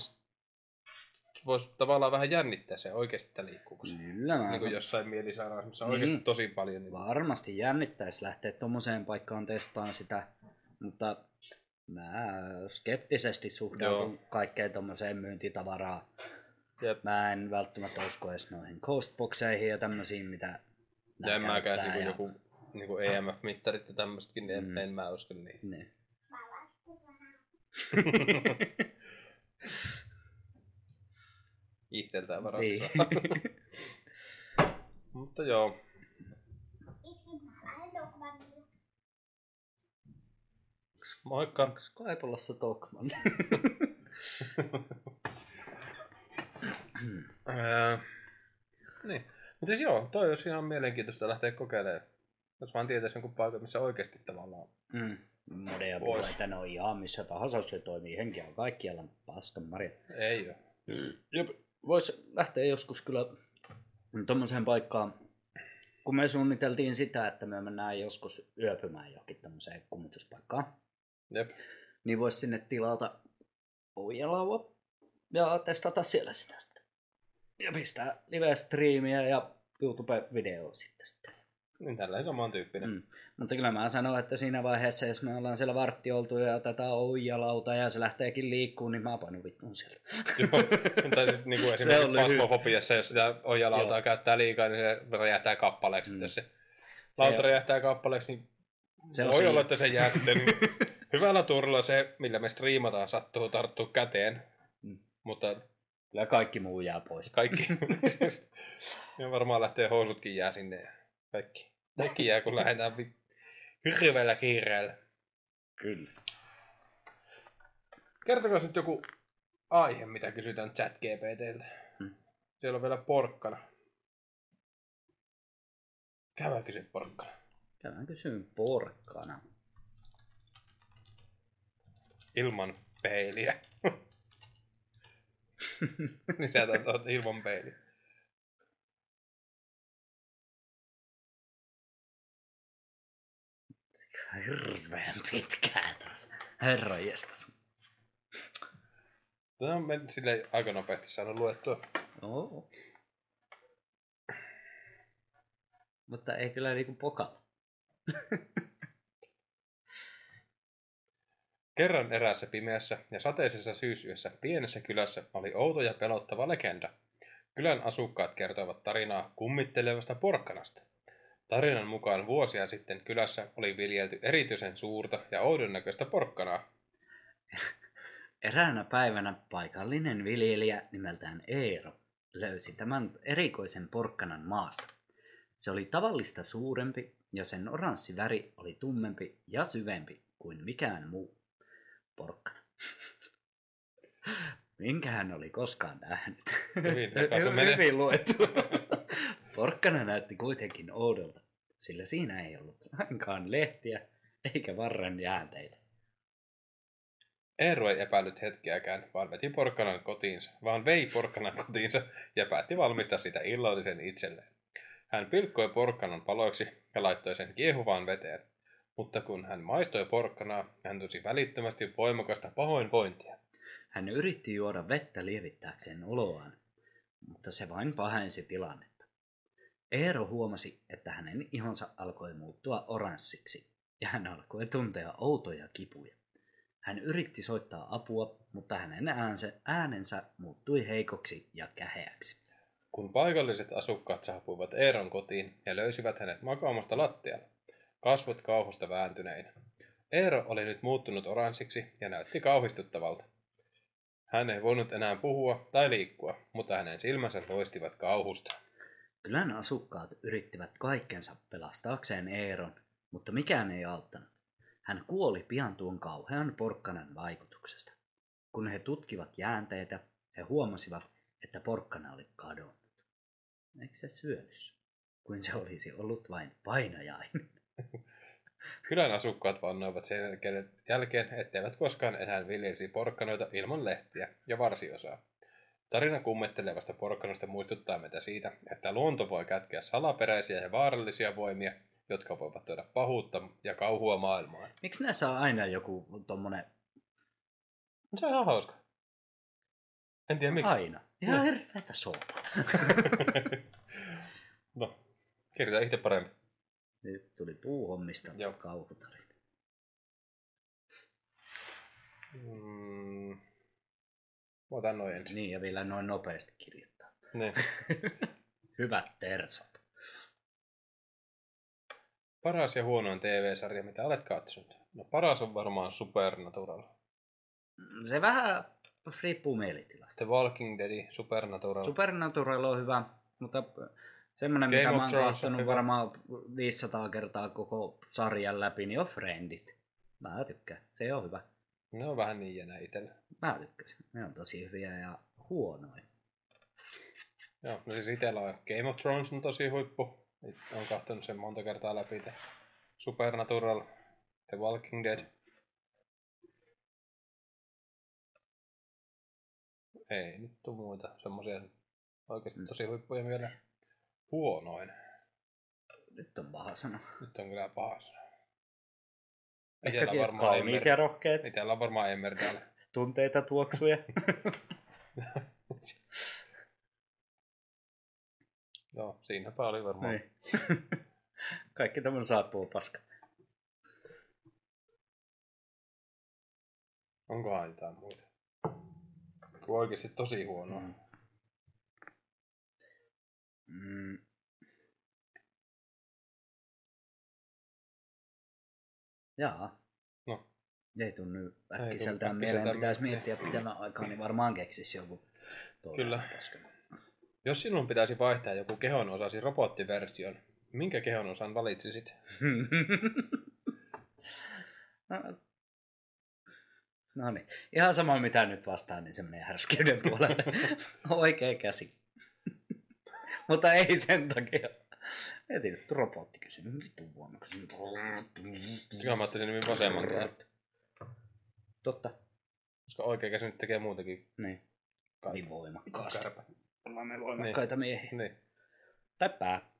voisi tavallaan vähän jännittää se oikeasti, että liikkuuko se. Kyllä mä Niin kuin jossain mielisairaalassa, missä on Niin. oikeasti tosi paljon. Niin... Varmasti jännittäisi lähteä tommoseen paikkaan testaan sitä, mutta mä skeptisesti suhtaudun Joo. kaikkeen tommoseen myyntitavaraan. Jep. Mä en välttämättä usko edes noihin ghostboxeihin ja tämmöisiin, mitä Ja en mäkään käyttää niin ja- joku niin kuin EMF-mittarit ja tämmöisetkin, niin Mm. en mä usko niin. Niin. Itseltään varastaa. Mutta joo, moikka. Onko Kaipolassa Tokman? Niin. Mutta siis joo, toi olisi ihan mielenkiintoista lähteä kokeilemaan. Jos vaan tietäisi jonkun paikan, missä oikeasti tavallaan. mm. Monia Vois. puheita, ne on ihan missä tahansa se toimii, henki on kaikkialla paskan marja. Ei ole. Jep. Vois lähteä joskus kyllä tommoseen paikkaan, kun me suunniteltiin sitä, että me mennään joskus yöpymään johonkin tämmöiseen kummituspaikkaan, Jep. niin voisi sinne tilata ohjelauva ja testata siellä sitä sitten. Ja pistää live-striimiä ja YouTube-videoa sitten. sitten. Niin tällä saman tyyppinen. Mm. Mutta kyllä mä sanon, että siinä vaiheessa, jos me ollaan siellä vartti oltu ja otetaan oijalauta ja se lähteekin liikkuun, niin mä painun vittuun sieltä. Joo. tai siis niin kuin esimerkiksi pasmofobiassa, jos sitä ojalautaa Joo. käyttää liikaa, niin se räjähtää kappaleeksi. Mm. Jos se lauta räjähtää kappaleeksi, niin Se voi olla, että se jää sitten hyvällä tuurilla se, millä me striimataan, sattuu tarttua käteen. Mm. Mutta Kyllä kaikki muu jää pois. kaikki, ja varmaan lähtee housutkin jää sinne ja kaikki. Kaikki jää, kun lähdetään vi- hirveällä kiireellä. Kyllä. Kertokaa nyt joku aihe, mitä kysytään chat GPTltä. Hmm. Siellä on vielä porkkana. Käydään kysy porkkana. Käydään kysyn porkkana. Ilman peiliä. Lisätään tuota ilman peiliä. Hirveän pitkää taas. Herra jestas. Tämä on mennyt sille aika nopeasti saanut luettua. Oo. Mutta ei kyllä niinku pokalla. Kerran eräässä pimeässä ja sateisessa syysyössä pienessä kylässä oli outo ja pelottava legenda. Kylän asukkaat kertoivat tarinaa kummittelevasta porkkanasta. Tarinan mukaan vuosia sitten kylässä oli viljelty erityisen suurta ja oudon näköistä porkkanaa. Eräänä päivänä paikallinen viljelijä nimeltään Eero löysi tämän erikoisen porkkanan maasta. Se oli tavallista suurempi ja sen oranssi väri oli tummempi ja syvempi kuin mikään muu porkkana. Minkä hän oli koskaan nähnyt. Hyvin. Hyvin luettu. Porkkana näytti kuitenkin oudolta, sillä siinä ei ollut lainkaan lehtiä eikä varren jäänteitä. Eero ei epäillyt hetkeäkään, vaan veti porkkanan kotiinsa, vaan vei porkkanan kotiinsa ja päätti valmistaa sitä illallisen itselleen. Hän pilkkoi porkkanan paloiksi ja laittoi sen kiehuvaan veteen. Mutta kun hän maistoi porkkanaa, hän tunsi välittömästi voimakasta pahoinvointia. Hän yritti juoda vettä lievittääkseen oloaan, mutta se vain pahensi tilannetta. Eero huomasi, että hänen ihonsa alkoi muuttua oranssiksi ja hän alkoi tuntea outoja kipuja. Hän yritti soittaa apua, mutta hänen äänensä, äänensä muuttui heikoksi ja käheäksi. Kun paikalliset asukkaat saapuivat Eeron kotiin ja löysivät hänet makaamasta lattialle, kasvot kauhusta vääntyneinä. Eero oli nyt muuttunut oranssiksi ja näytti kauhistuttavalta. Hän ei voinut enää puhua tai liikkua, mutta hänen silmänsä loistivat kauhusta. Kylän asukkaat yrittivät kaikkensa pelastaakseen Eeron, mutta mikään ei auttanut. Hän kuoli pian tuon kauhean porkkanan vaikutuksesta. Kun he tutkivat jäänteitä, he huomasivat, että porkkana oli kadonnut. Eikö se syönyt? Kuin se olisi ollut vain painajainen. Kylän asukkaat vannoivat sen jälkeen, etteivät koskaan enää viljelisi porkkanoita ilman lehtiä ja varsiosaa. Tarina kummettelevasta porkkanasta muistuttaa meitä siitä, että luonto voi kätkeä salaperäisiä ja vaarallisia voimia, jotka voivat tuoda pahuutta ja kauhua maailmaan. Miksi näissä on aina joku tommonen Se on ihan hauska. En tiedä miksi. aina? Ihan hirveetä soopaa. no, kirjoita itse paremmin. Nyt tuli puuhommista Joo. kauhutarina. Mm. Mä otan noin ensin. Niin, ja vielä noin nopeasti kirjoittaa. Niin. Hyvät tersat. Paras ja huonoin TV-sarja, mitä olet katsonut? No paras on varmaan Supernatural. Se vähän riippuu mielitilasta. The Walking Dead, Supernatural. Supernatural on hyvä, mutta semmoinen, Game mitä mä oon katsonut varmaan 500 kertaa koko sarjan läpi, niin on Friendit. Mä tykkään. Se on hyvä. ne on vähän niin ja näin itellä. Mä tykkäsin. Ne on tosi hyviä ja huonoja. Joo, no siis itellä on Game of Thrones on tosi huippu. Olen katsonut sen monta kertaa läpi. Te. Supernatural, The Walking Dead. Ei nyt tuu muita semmosia oikeasti Mm. tosi huippuja vielä. Huonoin. Nyt on paha sanoa. Nyt on kyllä paha sana. Ehkä Itellä on varmaan kauniit ja rohkeet, Itellä on varmaan Emmerdale. tunteita, tuoksuja. Joo, siinäpä oli varmaan. Niin. Kaikki tämän saapuu paska. Onkohan jotain muita? Kun oikeesti tosi huonoa. Mm. Mm. Jaa. No. Ei tunnu äkkiseltään mieleen. Pitäisi miettiä pitemmän aikaa, niin varmaan keksisi joku. Kyllä. paska. Jos sinun pitäisi vaihtaa joku kehon osasi robottiversion, minkä kehon osan valitsisit? No- No niin, ihan sama mitä nyt vastaan, niin se menee härskeyden puolelle. Oikea käsi. Mutta ei sen takia. Mietin, että robotti kysyi, no vittu vuonna kysyi. Kyllä mä ottaisin nimi vasemman käden. Totta, Koska oikea käsi nyt tekee muutakin niin. kai- Niin voimakkaasti. kärpä. Ollaan me voimakkaita miehiä. Niin. Tai pää.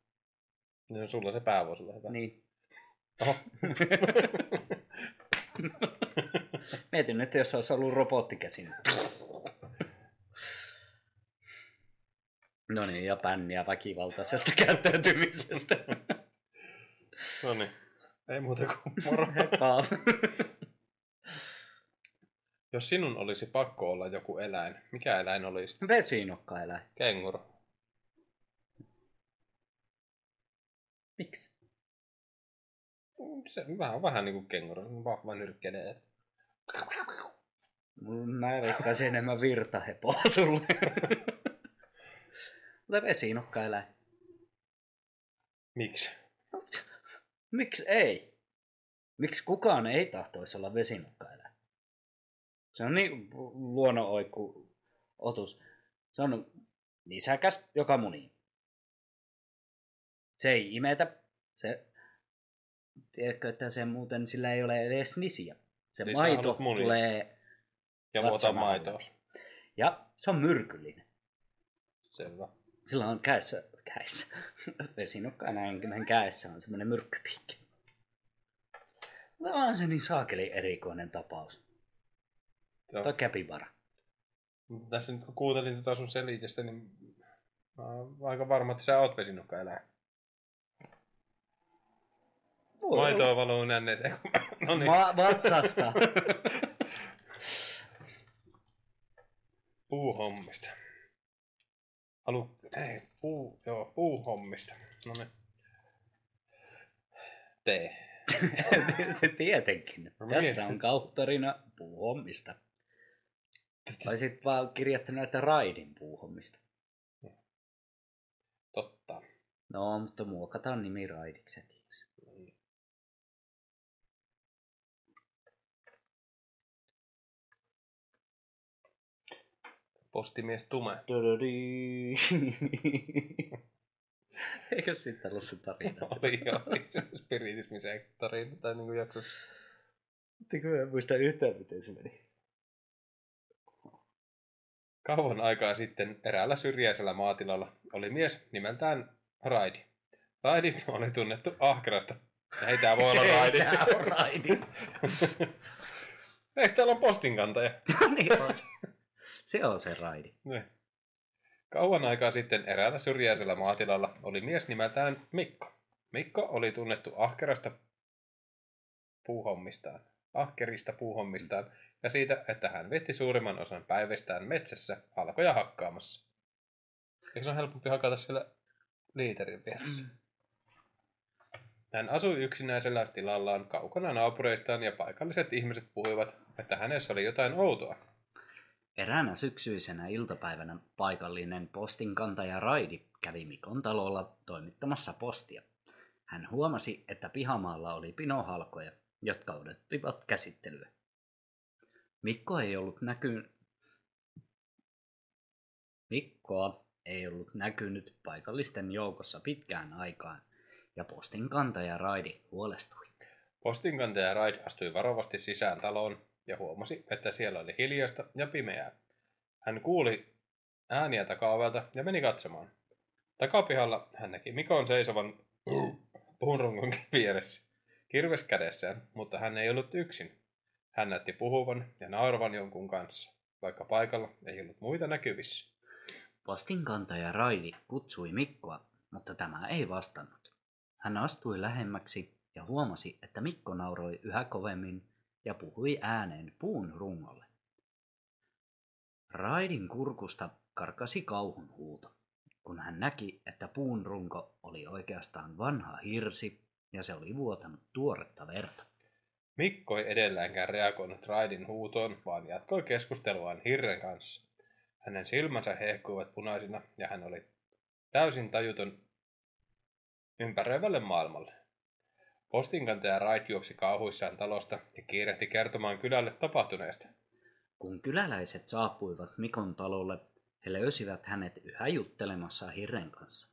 No, sulla se pää voisi olla hyvä. Niin. Oho. Mietin nyt, jos olisi ollut robottikäsi. No niin, ja pänniä väkivaltaisesta käyttäytymisestä. no niin. Ei muuta kuin moro. Jos sinun olisi pakko olla joku eläin, mikä eläin olisi? Vesinokkaeläin. Kenguru. Miksi? Se vähän on vähän niinku kenguru, vahva nyrkkelee. Mä veikkaisin enemmän virtahepoa sulle. Mutta vesinokkaeläin. Miksi? Miksi ei? Miksi kukaan ei tahtoisi olla vesinokkaeläin? Se on niin luonnonoikku otus. Se on nisäkäs, joka munii. Se ei imetä. Se, tiedätkö, että se muuten sillä ei ole edes nisiä. Se sä maito tulee Ja vatsan maitoa. Ja se on myrkyllinen. Selvä. Sillä on kädessä, kädessä, vesinokkaeläimen kädessä on semmoinen myrkkypiikki. Mutta onhan se niin saakeli erikoinen tapaus. Joo. Tai käpivara. Tässä nyt kun kuuntelin tota sun selitystä, niin mä oon aika varma, että sä oot vesinokka eläin. Maitoa valuu nänneeseen. no niin. Ma- vatsasta. Puuhommista. Halu... Ei, puu... Joo, puuhommista. No niin. Tee. Tietenkin. No Tässä mietin. on kauttorina puuhommista. Tai sit vaan kirjoittanut näitä raidin puuhommista. Totta. No, mutta muokataan nimi raidiksi. Postimies Tume. Eikö siitä ollut se tarina? Oli joo, se spiritismisen tarina tai niinku jaksossa. Eikö en muista yhtään, miten se meni. Kauan aikaa sitten eräällä syrjäisellä maatilalla oli mies nimeltään Raidi. Raidi oli tunnettu ahkerasta. Ei tää voi olla Raidi. Tää on raidi. Ei täällä on postinkantaja. niin on se. On se raidi. Niin. Kauan aikaa sitten eräällä syrjäisellä maatilalla oli mies nimeltään Mikko. Mikko oli tunnettu ahkerasta puuhommistaan, ahkerista puuhommistaan ja siitä, että hän vietti suurimman osan päivästään metsässä halkoja hakkaamassa. Eikö se ole helpompi hakata siellä liiterin vieressä? Hän asui yksinäisellä tilallaan kaukana naapureistaan ja paikalliset ihmiset puhuivat, että hänessä oli jotain outoa. Eräänä syksyisenä iltapäivänä paikallinen postinkantaja Raidi kävi Mikon talolla toimittamassa postia. Hän huomasi, että pihamaalla oli pinohalkoja, jotka odottivat käsittelyä. Mikko ei ollut näky... Mikkoa ei ollut näkynyt paikallisten joukossa pitkään aikaan, ja postinkantaja Raidi huolestui. Postinkantaja Raid astui varovasti sisään taloon ja huomasi, että siellä oli hiljaista ja pimeää. Hän kuuli ääniä takaovelta ja meni katsomaan. Takapihalla hän näki Mikon seisovan puunrungon vieressä, kirves kädessään, mutta hän ei ollut yksin. Hän näytti puhuvan ja nauravan jonkun kanssa, vaikka paikalla ei ollut muita näkyvissä. Postinkantaja Raidi kutsui Mikkoa, mutta tämä ei vastannut. Hän astui lähemmäksi ja huomasi, että Mikko nauroi yhä kovemmin ja puhui ääneen puun rungolle. Raidin kurkusta karkasi kauhun huuto, kun hän näki, että puun runko oli oikeastaan vanha hirsi ja se oli vuotanut tuoretta verta. Mikko ei edelläänkään reagoinut Raidin huutoon, vaan jatkoi keskusteluaan Hirren kanssa. Hänen silmänsä hehkuivat punaisina ja hän oli täysin tajuton ympäröivälle maailmalle. Postinkantaja Raid juoksi kauhuissaan talosta ja kiirehti kertomaan kylälle tapahtuneesta. Kun kyläläiset saapuivat Mikon talolle, he löysivät hänet yhä juttelemassa Hirren kanssa.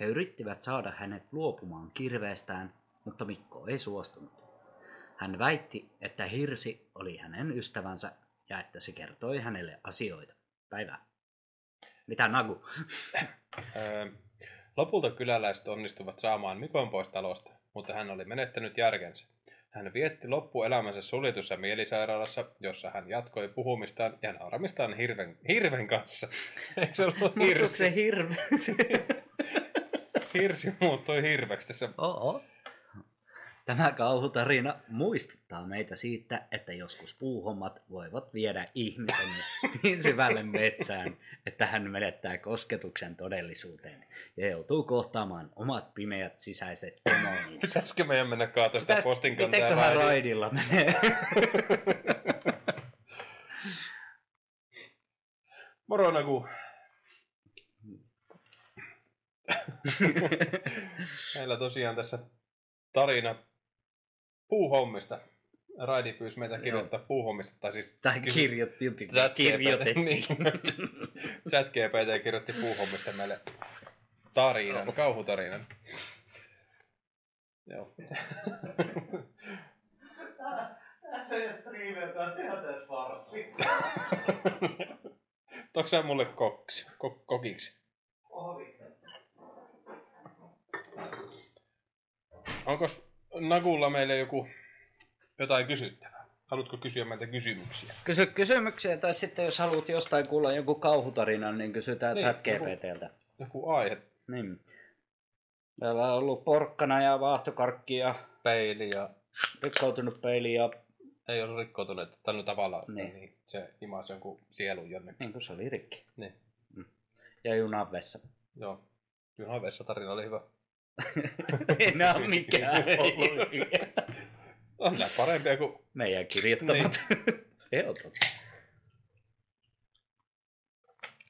He yrittivät saada hänet luopumaan kirveestään, mutta Mikko ei suostunut. Hän väitti, että hirsi oli hänen ystävänsä ja että se kertoi hänelle asioita. Päivää. Mitä Nagu? Lopulta kyläläiset onnistuvat saamaan Mikon pois talosta, mutta hän oli menettänyt järkensä. Hän vietti loppuelämänsä suljetussa mielisairaalassa, jossa hän jatkoi puhumistaan ja nauramistaan hirven, hirven kanssa. Eikö se ollut hirsi? se hirve? Hirsi muuttui hirveksi tässä. Oo. Tämä kauhutarina muistuttaa meitä siitä, että joskus puuhommat voivat viedä ihmisen niin syvälle metsään, että hän menettää kosketuksen todellisuuteen ja joutuu kohtaamaan omat pimeät sisäiset demoninsa. Pitäisikö meidän mennä kaataa sitä postin kantaa raidilla menee? Moro Nagu. Meillä tosiaan tässä tarina puuhommista. Raidi pyysi meitä kirjoittaa puuhommista. Tai siis Tai kysy- kirjoitti Kirjoitettiin. Niin. Chat GPT kirjoitti puuhommista meille tarinan, kauhutarinan. Joo. Onko sä mulle koksi? Kok- kokiksi? Onko Nagulla meille joku jotain kysyttävää? Haluatko kysyä meiltä kysymyksiä? Kysy kysymyksiä, tai sitten jos haluat jostain kuulla joku kauhutarinan, niin kysytään Niin, chat joku-. Joku aihe, Niin. Täällä on ollut porkkana ja vaahtokarkki ja peili ja rikkoutunut peili ja ei ollut rikkoutunut, tai no tavallaan Niin. niin. se imasi jonkun sielun jonnekin. niin kuin se oli rikki. Niin. Ja junan vessa. Joo. Juha Vessa tarina oli hyvä. Enää mikään. On nää parempia kuin... Meidän kirjoittamat. se on totta.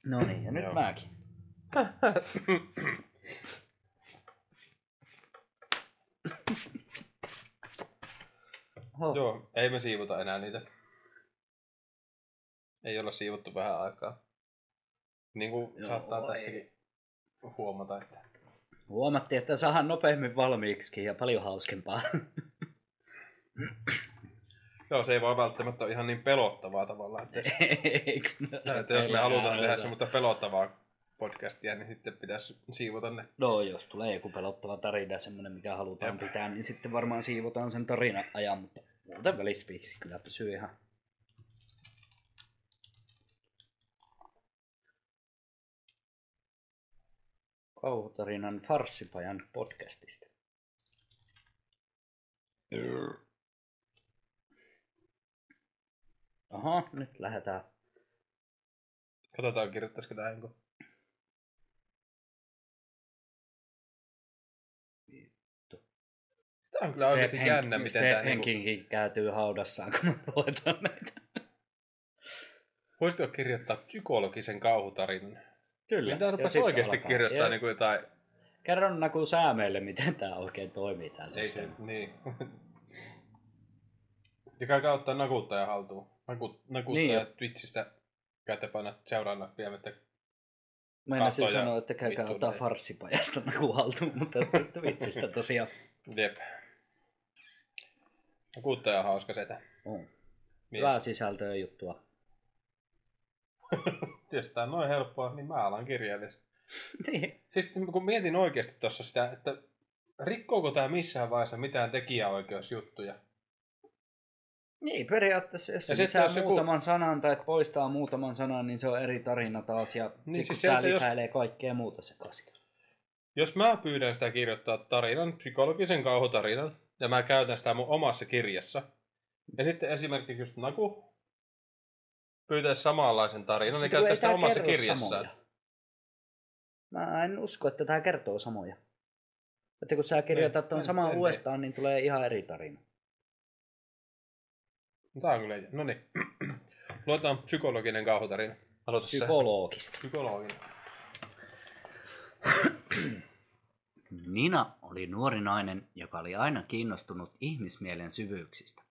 No niin, ja nyt Joo. mäkin. Oho. Joo, ei me siivota enää niitä. Ei olla siivottu vähän aikaa. Niin kuin Joo, saattaa ei. tässäkin huomata, että Huomattiin, että saadaan nopeammin valmiiksi ja paljon hauskempaa. Joo, se ei vaan välttämättä ole ihan niin pelottavaa tavallaan. Että, Ei, että jos me halutaan tehdä semmoista pelottavaa podcastia, niin sitten pitäisi siivota ne. No, jos tulee joku pelottava tarina, semmoinen mikä halutaan Jep. pitää, niin sitten varmaan siivotaan sen tarinan ajan, mutta muuten välispiikki kyllä pysyy ihan kauhutarinan farssipajan podcastista. Aha, nyt lähdetään. Katsotaan, kirjoittaisiko tämä jonkun. Tämä on kyllä oikeasti Stephen- jännä, miten tämä... Niinku, Stephenkin käytyy haudassaan, kun me luetaan näitä. voisitko kirjoittaa psykologisen kauhutarinan? Kyllä. Mitä rupesi oikeasti alkaa. kirjoittaa Ja niin kuin jotain... Kerron Naku Säämeelle, miten tämä oikein toimii tämä Ei systeemi. niin. Ja käykää ottaa nakuttaja haltuun. Naku, nakuttaja Niin. Twitchistä käytte painaa seuraannappia, että Meinasin sanoa, että käykää ottaa ei. farssipajasta Naku haltuun, mutta Twitchistä tosiaan. jep. Nakuttaja on hauska setä. On. Mies. Hyvää sisältöä juttua. Jos tää on noin helppoa, niin mä alan kirjailija. Niin. Siis kun mietin oikeasti tuossa sitä, että rikkooko tämä missään vaiheessa mitään tekijäoikeusjuttuja? Niin, periaatteessa jos se lisää jos joku- muutaman sanan tai poistaa muutaman sanan, niin se on eri tarina taas. Ja Niin, siis siis tämä sieltä jos- lisäilee kaikkea muuta sekaisin. Jos mä pyydän sitä kirjoittaa tarinan, psykologisen kauhutarinan, ja mä käytän sitä mun omassa kirjassa, ja sitten esimerkiksi just Naku pyytäisi samanlaisen tarinan, niin ei sitä omassa kirjassaan. samoja. Mä en usko, että tämä kertoo samoja. Että kun sä kirjoitat tuon en- saman en- uudestaan, niin tulee ihan eri tarina. Tää on kyllä, no niin. Luotaan psykologinen kauhutarina. Aloita. Psykologista. Psykologinen. Nina oli nuori nainen, joka oli aina kiinnostunut ihmismielen syvyyksistä.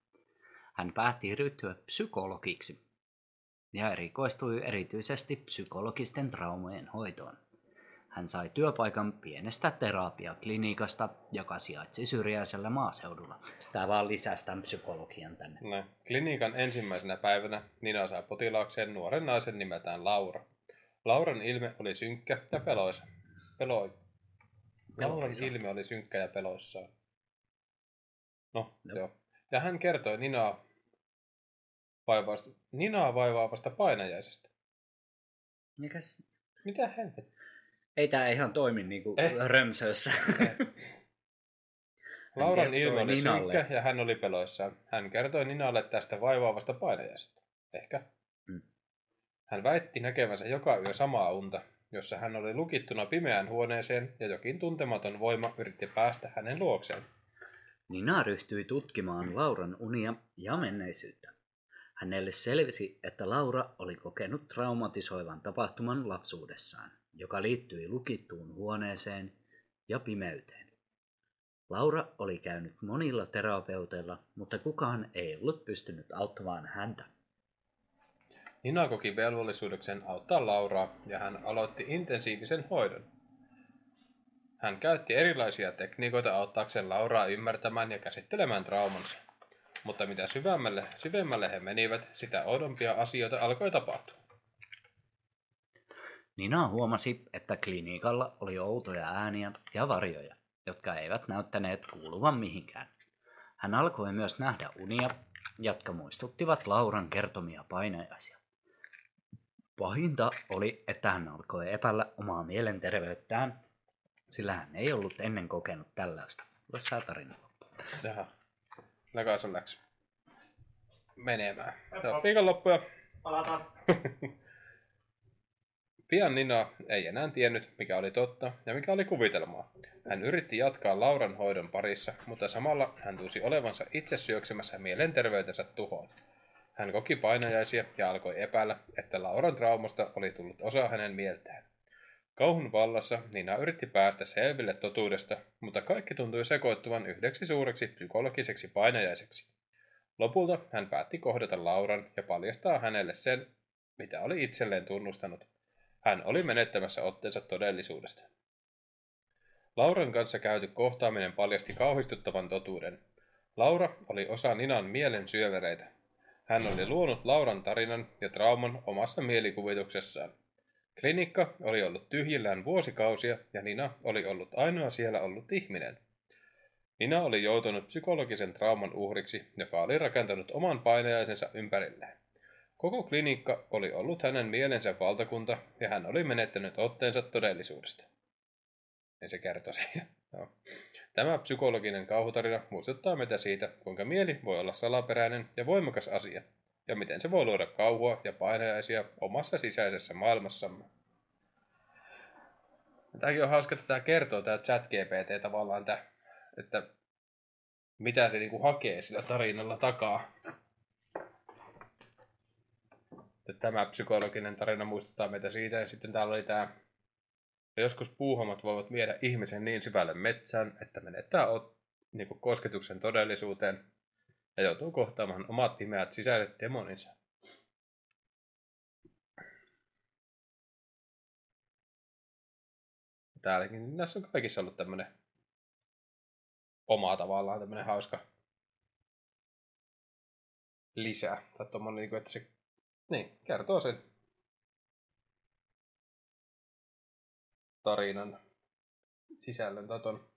Hän päätti ryhtyä psykologiksi ja erikoistui erityisesti psykologisten traumojen hoitoon. hän sai työpaikan pienestä terapiaklinikasta, joka sijaitsi syrjäisellä maaseudulla. Tämä vaan lisää tämän psykologian tänne. Näin. Klinikan ensimmäisenä päivänä Nina sai potilaakseen nuoren naisen nimeltään Laura. Lauran ilme oli synkkä ja peloisa. Peloi. Lauran ilme oli synkkä ja peloissaan. No, Joo. joo. Ja hän kertoi Ninaa vaivaavasta, Ninaa vaivaavasta painajaisesta. Mikäs? Mitä helvettiä? Ei tää ihan toimi niinku Eh. römsössä. Lauran kertoi ilme oli Ninalle. synkkä ja hän oli peloissaan. Hän kertoi Ninalle tästä vaivaavasta painajaisesta. Ehkä. Mm. Hän väitti näkevänsä joka yö samaa unta, jossa hän oli lukittuna pimeään huoneeseen ja jokin tuntematon voima yritti päästä hänen luokseen. Nina ryhtyi tutkimaan Lauran unia ja menneisyyttä. Hänelle selvisi, että Laura oli kokenut traumatisoivan tapahtuman lapsuudessaan, joka liittyi lukittuun huoneeseen ja pimeyteen. Laura oli käynyt monilla terapeuteilla, mutta kukaan ei ollut pystynyt auttamaan häntä. Nina koki velvollisuudeksen auttaa Lauraa ja hän aloitti intensiivisen hoidon. Hän käytti erilaisia tekniikoita auttaakseen Lauraa ymmärtämään ja käsittelemään traumansa. Mutta mitä syvemmälle, syvemmälle he menivät, sitä oudompia asioita alkoi tapahtua. Nina huomasi, että klinikalla oli outoja ääniä ja varjoja, jotka eivät näyttäneet kuuluvan mihinkään. Hän alkoi myös nähdä unia, jotka muistuttivat Lauran kertomia painajaisia. Pahinta oli, että hän alkoi epäillä omaa mielenterveyttään, sillä hän ei ollut ennen kokenut tällaista. Lue sä tarina. Jaha. Lakaisen läks menemään. Joo, viikonloppuja. Palataan. Pian Nina ei enää tiennyt, mikä oli totta ja mikä oli kuvitelmaa. Hän yritti jatkaa Lauran hoidon parissa, mutta samalla hän tunsi olevansa itse syöksemässä mielenterveytensä tuhoon. Hän koki painajaisia ja alkoi epäillä, että Lauran traumasta oli tullut osa hänen mieltään. Kauhun vallassa Nina yritti päästä selville totuudesta, mutta kaikki tuntui sekoittuvan yhdeksi suureksi psykologiseksi painajaiseksi. Lopulta hän päätti kohdata Lauran ja paljastaa hänelle sen, mitä oli itselleen tunnustanut. Hän oli menettämässä otteensa todellisuudesta. Lauran kanssa käyty kohtaaminen paljasti kauhistuttavan totuuden. Laura oli osa Ninan mielen syövereitä. Hän oli luonut Lauran tarinan ja trauman omassa mielikuvituksessaan. Klinikka oli ollut tyhjillään vuosikausia ja Nina oli ollut ainoa siellä ollut ihminen. Nina oli joutunut psykologisen trauman uhriksi, joka oli rakentanut oman painajaisensa ympärilleen. Koko klinikka oli ollut hänen mielensä valtakunta ja hän oli menettänyt otteensa todellisuudesta. Ja se kertoi. Joo. Tämä psykologinen kauhutarina muistuttaa meitä siitä, kuinka mieli voi olla salaperäinen ja voimakas asia, ja miten se voi luoda kauhua ja painajaisia omassa sisäisessä maailmassamme. Tämäkin on hauska, että tämä kertoo, tämä chat GPT tavallaan, tämä, että mitä se niinku hakee sillä tarinalla takaa. Että Tämä psykologinen tarina muistuttaa meitä siitä, ja sitten täällä oli tämä, että joskus puuhommat voivat viedä ihmisen niin syvälle metsään, että menettää ot, niin kuin kosketuksen todellisuuteen ja joutuu kohtaamaan omat pimeät sisäiset demoninsa. Täälläkin näissä on kaikissa ollut tämmönen oma tavallaan tämmönen hauska lisä. Tai tommonen, niinku, että se niin, kertoo sen tarinan sisällön tai ton.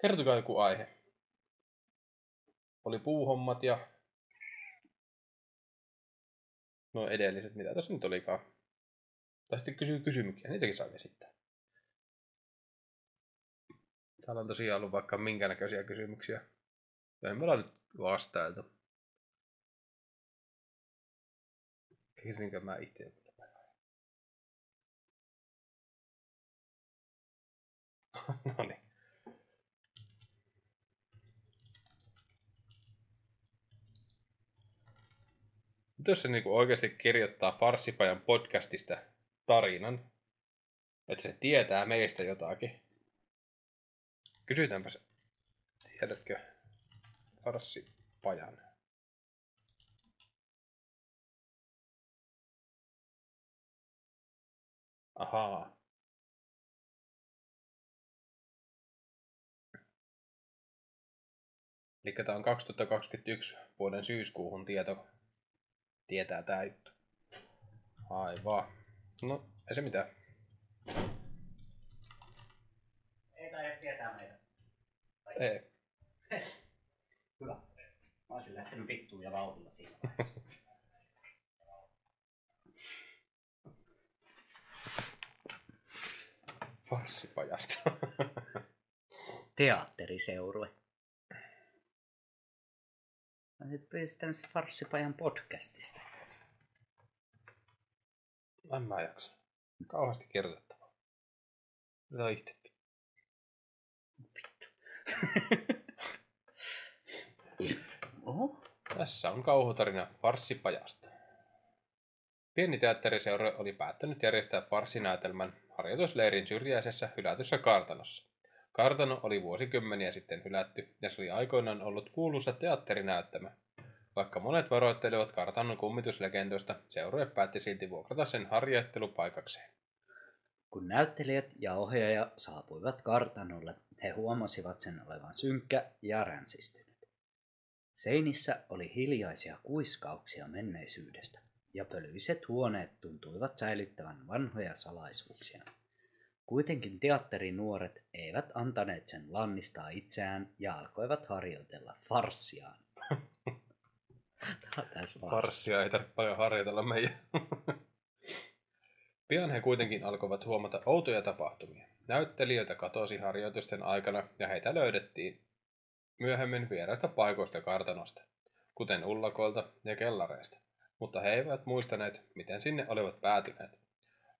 Kertokaa joku aihe. Oli puuhommat ja no edelliset, mitä tässä nyt olikaan. Tai sitten kysyy kysymyksiä, niitäkin saa esittää. Täällä on tosiaan ollut vaikka minkä näköisiä kysymyksiä. Ja me ollaan nyt vastailtu. Kekisinkö mä itse? no niin. Nyt jos se niinku oikeasti kirjoittaa Farsipajan podcastista tarinan, että se tietää meistä jotakin. Kysytäänpä se. Tiedätkö Farsipajan? Ahaa. Eli tämä on 2021 vuoden syyskuuhun tieto. Tietää tää juttu. Aivan. No, ei se mitään. Ei taida tietää meitä. Ei. Hyvä. Mä olisin lähtenyt vittuun ja vauhdilla siinä vaiheessa. Farssipajasta. Teatteriseurue. Mä nyt pistän se Farssipajan podcastista. en mä jaksa. Kauheasti kirjoitettavaa. Mitä itse? Oho. Tässä on kauhutarina Farssipajasta. Pieni teatteriseura oli päättänyt järjestää farssinäytelmän harjoitusleirin syrjäisessä hylätyssä kartanossa. Kartano oli vuosikymmeniä sitten hylätty ja se oli aikoinaan ollut kuuluisa teatterinäyttämä. Vaikka monet varoittelivat kartanon kummituslegendoista, seurue päätti silti vuokrata sen harjoittelupaikakseen. Kun näyttelijät ja ohjaaja saapuivat kartanolle, he huomasivat sen olevan synkkä ja ränsistynyt. Seinissä oli hiljaisia kuiskauksia menneisyydestä, ja pölyiset huoneet tuntuivat säilyttävän vanhoja salaisuuksia. Kuitenkin teatterinuoret eivät antaneet sen lannistaa itseään ja alkoivat harjoitella farssiaan. Farssia ei tarvitse paljon harjoitella meidän. Pian he kuitenkin alkoivat huomata outoja tapahtumia. Näyttelijöitä katosi harjoitusten aikana ja heitä löydettiin myöhemmin vieraista paikoista kartanosta, kuten ullakoilta ja kellareista, mutta he eivät muistaneet, miten sinne olivat päätyneet.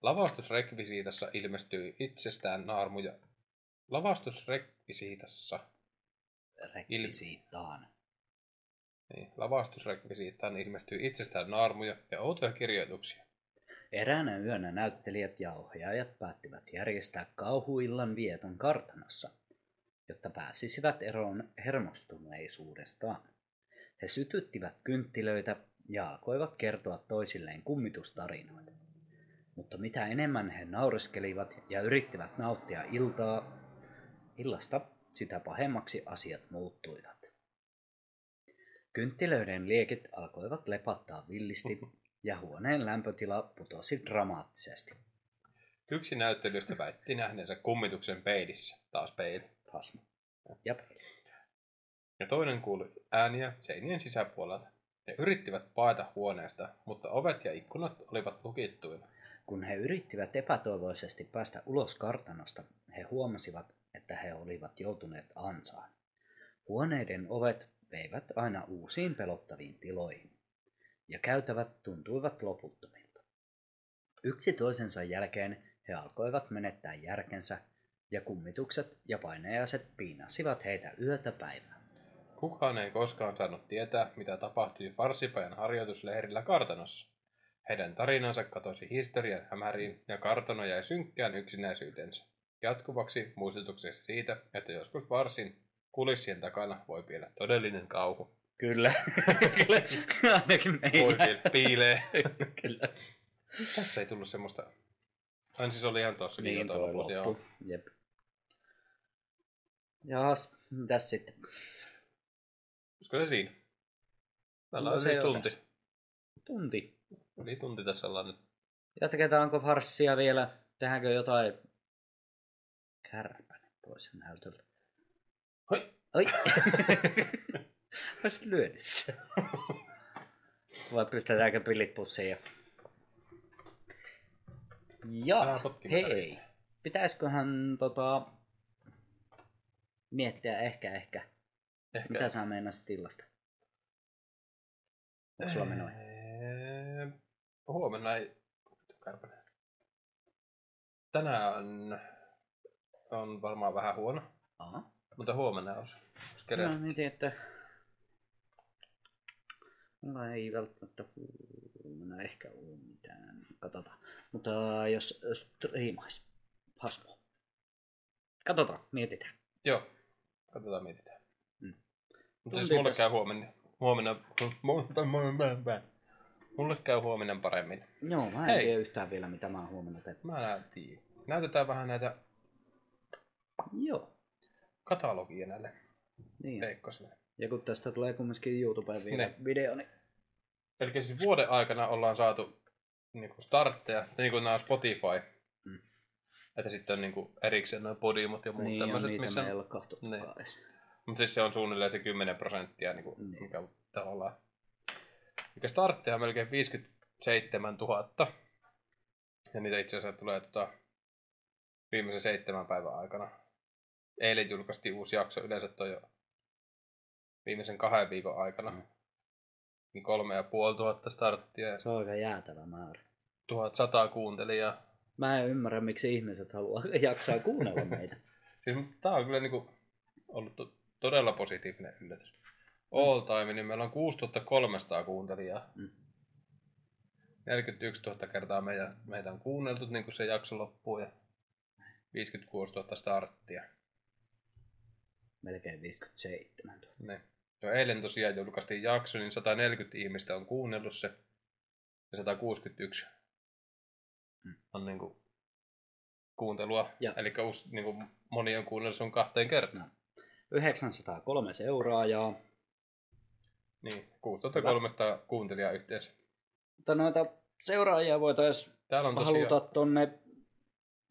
Lavastusrekvisiitassa ilmestyi itsestään naarmuja. Lavastusrekvisiitassa Rekvisiittaan. Niin, lavastusrekvisiittaan ilmestyi itsestään naarmuja ja outoja kirjoituksia. Eräänä yönä näyttelijät ja ohjaajat päättivät järjestää kauhuillan vieton kartanossa, jotta pääsisivät eroon hermostuneisuudestaan. He sytyttivät kynttilöitä ja alkoivat kertoa toisilleen kummitustarinoita. Mutta mitä enemmän he naureskelivat ja yrittivät nauttia iltaa, illasta, sitä pahemmaksi asiat muuttuivat. Kynttilöiden liekit alkoivat lepattaa villisti ja huoneen lämpötila putosi dramaattisesti. Yksi näyttelystä väitti nähneensä kummituksen peilissä, taas peili. Hasmo. Jep. Ja toinen kuuli ääniä seinien sisäpuolelta. He yrittivät paeta huoneesta, mutta ovet ja ikkunat olivat lukittuina. Kun he yrittivät epätoivoisesti päästä ulos kartanosta, he huomasivat, että he olivat joutuneet ansaan. Huoneiden ovet veivät aina uusiin pelottaviin tiloihin, ja käytävät tuntuivat loputtomilta. Yksi toisensa jälkeen he alkoivat menettää järkensä, ja kummitukset ja painajaiset piinasivat heitä yötä päivää. Kukaan ei koskaan saanut tietää, mitä tapahtui Farsipajan harjoitusleirillä kartanossa. Heidän tarinansa katosi historian hämäriin ja kartano jäi synkkään yksinäisyytensä. Jatkuvaksi muistutukseksi siitä, että joskus varsin kulissien takana voi piellä todellinen kauhu. Kyllä, kyllä. ainakin Voi meillä. piel- piilee. Kyllä. Tässä ei tullut semmoista... Ai siis oli ihan tossa Niin toi loput, joo. loppu. Jep. Jaas, mitäs sitten? Olisiko se siinä? Täällä No on se tunti. tässä. Tunti. Yli tunti tässä ollaan nyt. Jatketaanko farssia vielä? Tehdäänkö jotain kärpänen pois näytöltä? Hoi! Oi! Olisit lyönyt sitä. Vai pistetäänkö pillit pussiin ja... Ja, hei. Pitäisiköhän tota... Miettiä ehkä, ehkä. Ehkä... Mitä sä meinasit illasta? Onko sulla menoja? Huomenna ei... Kärpänen. Tänään on varmaan vähän huono, Aha. mutta huomenna olisi. olisi Mä kerätty. mietin, että mulla ei välttämättä huomenna ehkä ole mitään. Katsotaan. Mutta jos striimais. Hasmo. Katsotaan, mietitään. Joo, katsotaan mietitään. Mm. Mutta siis mulle käy huomenna. Huomenna... Huomenna... Mulle käy huominen paremmin. Joo, mä en Hei. tiedä yhtään vielä mitä mä huomenna tehnyt. Mä en tiedä. Näytetään vähän näitä Joo. katalogia näille Niin. peikkosille. Ja kun tästä tulee kumminkin YouTubeen vielä Ne. video, niin Eli siis vuoden aikana ollaan saatu niinku startteja, niin kuin nämä Spotify. Mm. Että sitten on niinku erikseen noin podimot ja muut niin on tämmöiset, niitä missä... meillä kahtottukaan Niin. edes. Mutta siis se on suunnilleen se 10 prosenttia, niinku, Niin. mikä tavallaan... Mikä startteja on melkein 57 000. Ja niitä itse asiassa tulee tota, viimeisen seitsemän päivän aikana. Eilen julkaistiin uusi jakso, yleensä toi jo viimeisen kahden viikon aikana. Mm. Niin kolme ja puoli tuhatta starttia ja Se on aika jäätävä määrä. 1100 kuuntelijaa. Mä en ymmärrä, miksi ihmiset haluaa jaksaa kuunnella meitä. Siis tää on kyllä niinku ollut to- todella positiivinen yllätys. All time, niin meillä on 6300 kuuntelijaa. Mm. 41 000 kertaa meitä, meitä on kuunneltu niin kuin se jakso loppuu ja 56 000 starttia. Melkein 57 000. Ne. Jo eilen tosiaan julkaistiin jakso, niin 140 ihmistä on kuunnellut se ja 161 Mm. on niinku kuuntelua. Ja. Eli niinku moni on kuunnellut sun kahteen kertaan. 903 seuraajaa. Niin, 6300 kuuntelijaa yhteensä. Mutta noita seuraajia voitaisiin Täällä on tosiaan... haluta tonne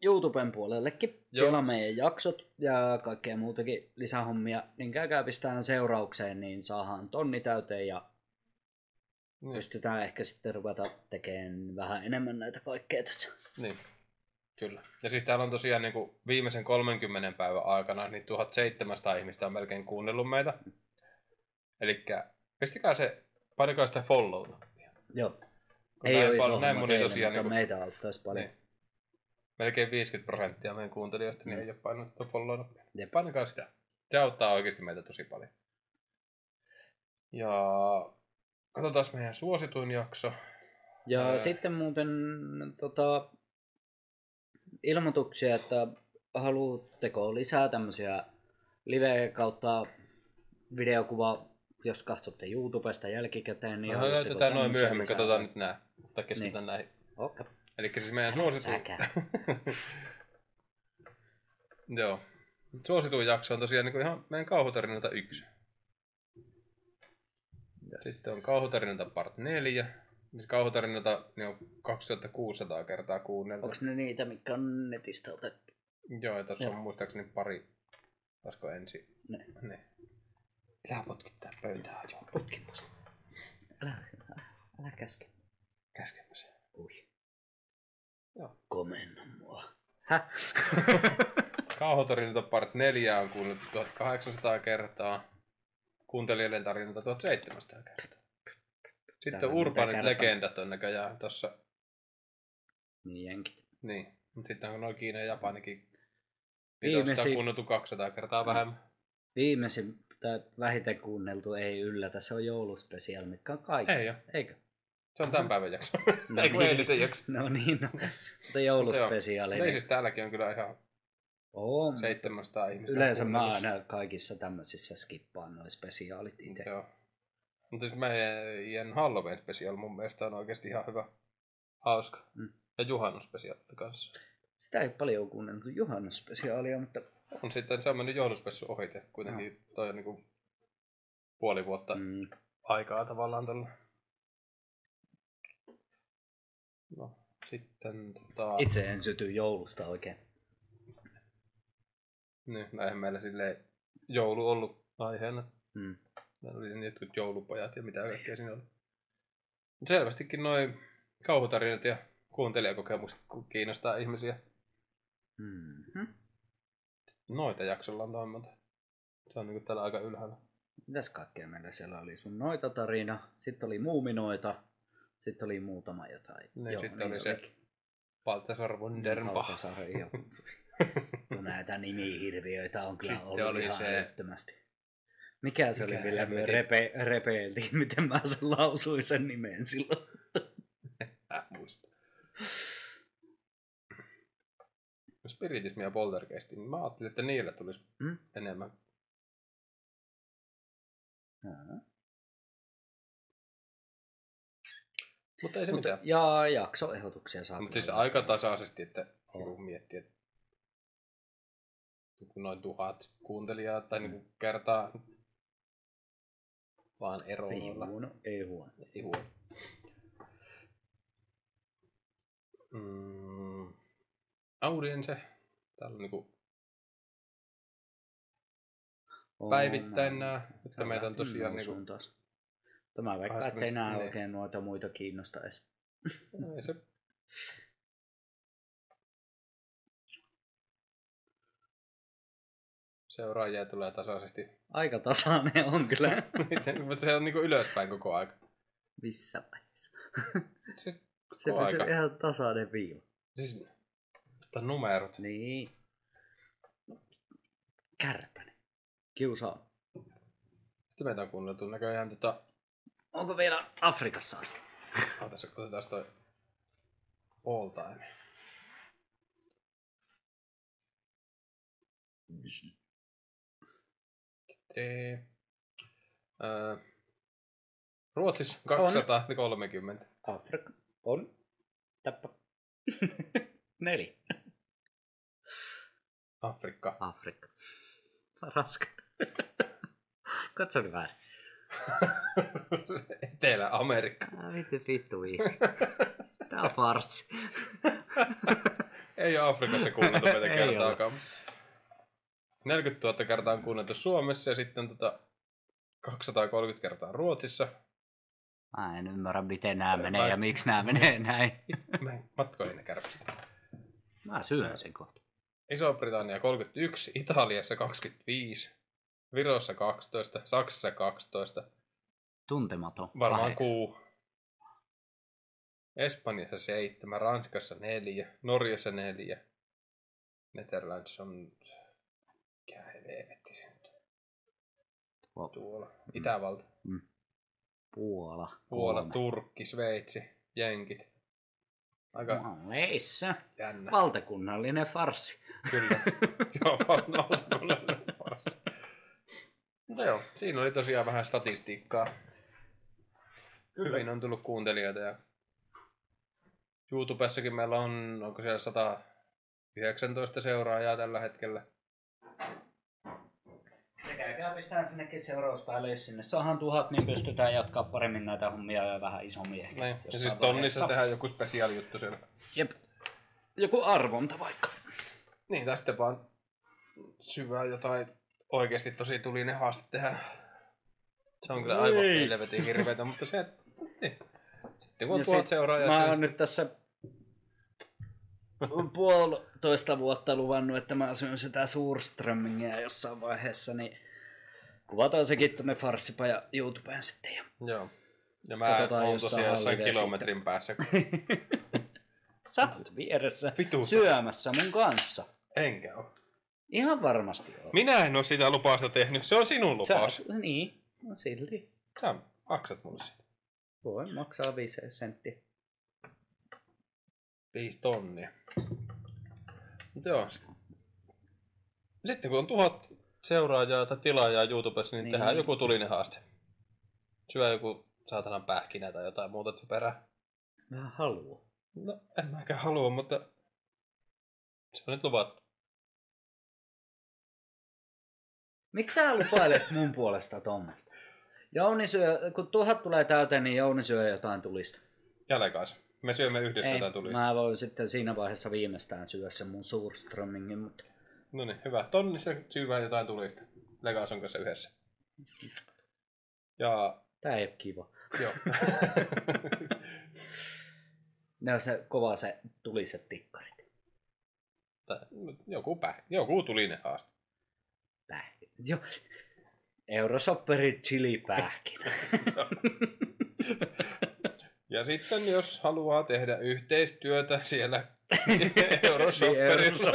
YouTuben puolellekin. Joo. Siellä on meidän jaksot ja kaikkea muutakin lisähommia. Niin käykää pistään seuraukseen, niin saadaan tonni täyteen ja Niin, pystytään ehkä sitten ruveta tekemään vähän enemmän näitä kaikkea tässä. niin, kyllä. Ja siis täällä on tosiaan niin kuin viimeisen 30 päivän aikana niin 1700 ihmistä on melkein kuunnellut meitä. Eli pistäkää se, painakaa sitä follow Joo. Kun Ei ole iso näin moni tosiaan niinku- meitä auttaisi paljon. Niin. Melkein 50 prosenttia meidän kuuntelijoista niin Mm. ei ole painanut tuon follow. Painakaa sitä. Se auttaa oikeasti meitä tosi paljon. Ja katsotaan meidän suosituin jakso. Ja Ää. sitten muuten tota, ilmoituksia, että haluatteko lisää tämmöisiä live kautta videokuva, jos katsotte YouTubesta jälkikäteen, niin Niin haluatteko löytetään noin myöhemmin, lisää? katsotaan nyt nää. Tai keskitytään näihin. Okei. Eli siis meidän suosituin... Joo. Suosituin jakso on tosiaan niin ihan meidän kauhutarinoita yksi. Ja sitten on kauhutarinoita part 4. Siis kauhutarinoita niin on 2600 kertaa kuunneltu. Onko ne niitä, mitkä on netistä otettu? Joo, ja tuossa on muistaakseni pari. Olisiko ensi? Ne. Ne. Älä potkittaa pöytää jo. Potkin tosta. Älä, älä, älä käske. Käskemmä se. Ui. Joo. Komenna mua. Häh? Kauhutarinoita part 4 on kuunneltu 1800 kertaa. Kuuntelijoiden tarinoita 1700 kertaa. Sitten Täällä on urbaanit legendat on näköjään tossa. Niin jenkit. Niin. Mutta sitten on noin Kiina ja Japanikin. On Viimeisin- sitä kuunneltu 200 kertaa vähemmän. Viimeisin tai vähiten kuunneltu ei yllätä, se on jouluspesiaali, mitkä on kaikissa. Ei oo. Eikö? Se on tämän päivän jakso. No Ei kun niin. eilisen jakso. No niin, no. Mutta jouluspesiaali. Ei niin- siis täälläkin on kyllä ihan on. 700 ihmistä. Yleensä mä aina kaikissa tämmöisissä skippaan noin spesiaalit itse. Joo. Mutta siis meidän Halloween special mun mielestä on oikeasti ihan hyvä. Hauska. Mm. Ja juhannusspecial kanssa. Sitä ei paljon kuunneltu juhannusspesiaalia, mutta On sitten se on mennyt jouluspessu ohite. Kuitenkin toi on niinku puoli vuotta mm, aikaa tavallaan tällä. No, sitten tota... itse en syty joulusta oikein. Niin, no eihän meillä silleen joulu ollut aiheena. Mm. Meillä oli jotkut joulupojat ja mitä kaikkea siinä oli. Selvästikin noin kauhutarinat ja kuuntelijakokemukset kiinnostaa ihmisiä. Mm-hmm. Noita jaksolla on noin monta. Se on niinku täällä aika ylhäällä. Mitäs kaikkea meillä siellä oli? Sun noita tarina, sitten oli muuminoita, sitten oli muutama jotain. Niin, sitten oli se olikin. Baltasar Wunderbach. Valtasaari, joo. No näitä nimihirviöitä on kyllä Sitten ollut oli ihan se- älyttömästi. Mikä se Mikä oli, millä me repe, repeiltiin, miten mä sen lausuin sen nimen silloin. Äh, muista. Spiritismi ja Poltergeist, niin mä ajattelin, että niillä tulisi Mm? enemmän. Jaa. Mutta ei se Mutta, mitään. ja jaksoehdotuksia saa. Mutta siis aika tasaisesti, että On. kun miettii, että joku noin tuhat kuuntelijaa tai niin kertaa vaan Ei eroilla. huono, ei huono. Ei huono. Mm, audience. Täällä on niinku On päivittäin nämä, että meitä on tosiaan niinku, taas. Tämä vaikka ettei nää 24. oikein noita muita kiinnosta edes. no ei se seuraajia tulee tasaisesti. Aika tasainen on kyllä. Miten, mutta se on niinku ylöspäin koko aika. Missä vaiheessa? Siis, Se aika. ihan tasainen viiva. Siis, mutta numerot. Niin. Kärpänen. Kiusaa. Sitten meitä on kuunneltu näköjään tota... Onko vielä Afrikassa asti? Ootas, otetaan toi all time. Tee. Öö, Ruotsissa 230. Afrikka. On. Täppä. Neli. Afrikka. Afrikka. Raska. Katso nyt väärin. Etelä-Amerikka. Vittu vittu. Tää on farssi. Ei ole Afrikassa kuunneltu meitä Ei kertaakaan. 40 000 kertaa on kuunneltu Suomessa ja sitten tota 230 kertaa Ruotsissa. Mä en ymmärrä, miten nämä Mä- menee ja miksi nämä menee näin. Mä en matkoihin ne kärpästä. Mä syön sen kohta. Iso-Britannia 31, Italiassa 25, Virossa 12, Saksassa 12, Tuntematon. varmaan Kahdeksan. kuu. Espanjassa 7, Ranskassa 4, Norjassa 4, Netherlands on... Mikä helvetti se nyt on? Tuo- Tuolla. Itävalta. Puola. Puola, kolme. Turkki, Sveitsi, Jenkit. Aika Malleissa. jännä. Valtakunnallinen farssi. Kyllä. joo, on ollut mulle paras. Mutta joo, siinä oli tosiaan vähän statistiikkaa. Hyvin on tullut kuuntelijoita ja YouTubessakin meillä on, onko siellä 119 seuraajaa tällä hetkellä. Ja käykää pistää sinnekin seurauspäälle, jos sinne saadaan tuhat, niin pystytään jatkaa paremmin näitä hommia ja vähän isommin ehkä. Näin. Ja siis tonnissa vaiheessa. tehdään joku spesiaali juttu siellä. Jep. Joku arvonta vaikka. Niin, tai sitten vaan syvää jotain oikeasti tosi tulinen haaste tehdä. Se on kyllä aivan Ei. helvetin hirveetä, mutta se... Niin. Sitten kun on Ja tuhat sit seuraajaa... Mä sitten oon nyt tässä puolitoista vuotta luvannut, että mä syön sitä suurströmmingiä jossain vaiheessa, niin kuvataan sekin tonne Farssipaja YouTubeen sitten. Ja... Joo. Ja mä oon tosiaan jossain kilometrin päässä. Sä oot vieressä Vitu. syömässä mun kanssa. Enkä oo. Ihan varmasti on. Minä en oo sitä lupausta tehnyt. Se on sinun lupaus. Sä, niin, no silti. Sä maksat mulle sitä. Voi maksaa 5 senttiä. Viisi tonnia. Mutta joo. Sitten kun on tuhat seuraajaa tai tilaajaa YouTubessa, niin, Niin. niin. tehdään joku tulinen haaste. Syö joku saatanan pähkinä tai jotain muuta typerää. Mä haluan. No, en mäkään halua, mutta se on nyt luvattu. Miksi sä lupailet mun puolesta tuommoista? Jouni syö, kun tuhat tulee täyteen, niin Jouni syö jotain tulista. Jälkais. Me syömme yhdessä Ei, jotain tulista. mä voin sitten siinä vaiheessa viimeistään syödä sen mun suurströmmingin, mutta No niin, hyvä. Tonnissa syvää jotain tulista. Legason kanssa yhdessä. Ja tää ei ole kiva. joo. Ne on se kova se tuliset tikkarit. Joku, päh, joku tulinen haaste. Pähkinä. Jo. Eurosopperi chili pähkinä. Ja sitten jos haluaa tehdä yhteistyötä siellä Euroshopperilla,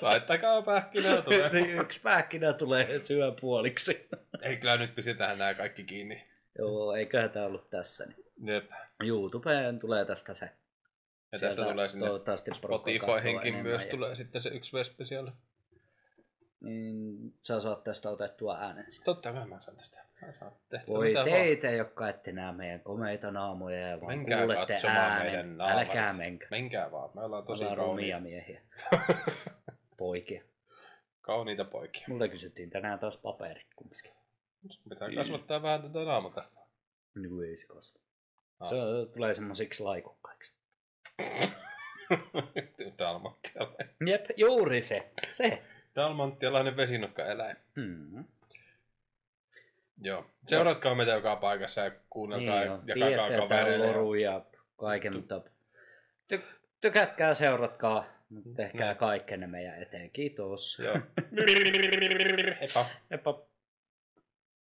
laittakaa pähkinää tulee. niin yksi pähkinä tulee syö puoliksi. Ei kyllä nyt pistetään nämä kaikki kiinni. Joo, eiköhän tää ollut tässä. Niin. Jep. YouTubeen tulee tästä se. Ja tästä Sieltä tulee sinne Spotifyhinkin myös ja- tulee sitten se yksi V-spesiaali. Niin sä saat tästä otettua äänen sinne. Totta kai mä saan tästä Voi mitä vaan. teitä, jotka ette näe meidän komeita naamoja ja vaan Menkää kuulette äänen. Älkää menkää. Menkää vaan, me ollaan tosi Ollaan kauniita, miehiä. Poikia. kauniita poikia. Multa kysyttiin tänään taas paperit kumminkin. Pitää kasvattaa vähän tätä naamakasvaa. Niin ei se kasva. Ah. Se tulee semmosiksi laikukkaiksi. Dalmattialainen. Jep, juuri se. Se. Dalmattialainen vesinokkaeläin. Hmm. Joo. Seuratkaa meitä joka paikassa ja Niin kuunnelkaa on. ja jakakaa on kavereille. ja kaiken, mutta ty- tykätkää, seuratkaa, tehkää Niin. kaikkenne meidän eteen. Kiitos. Joo. Heippa. Heippa.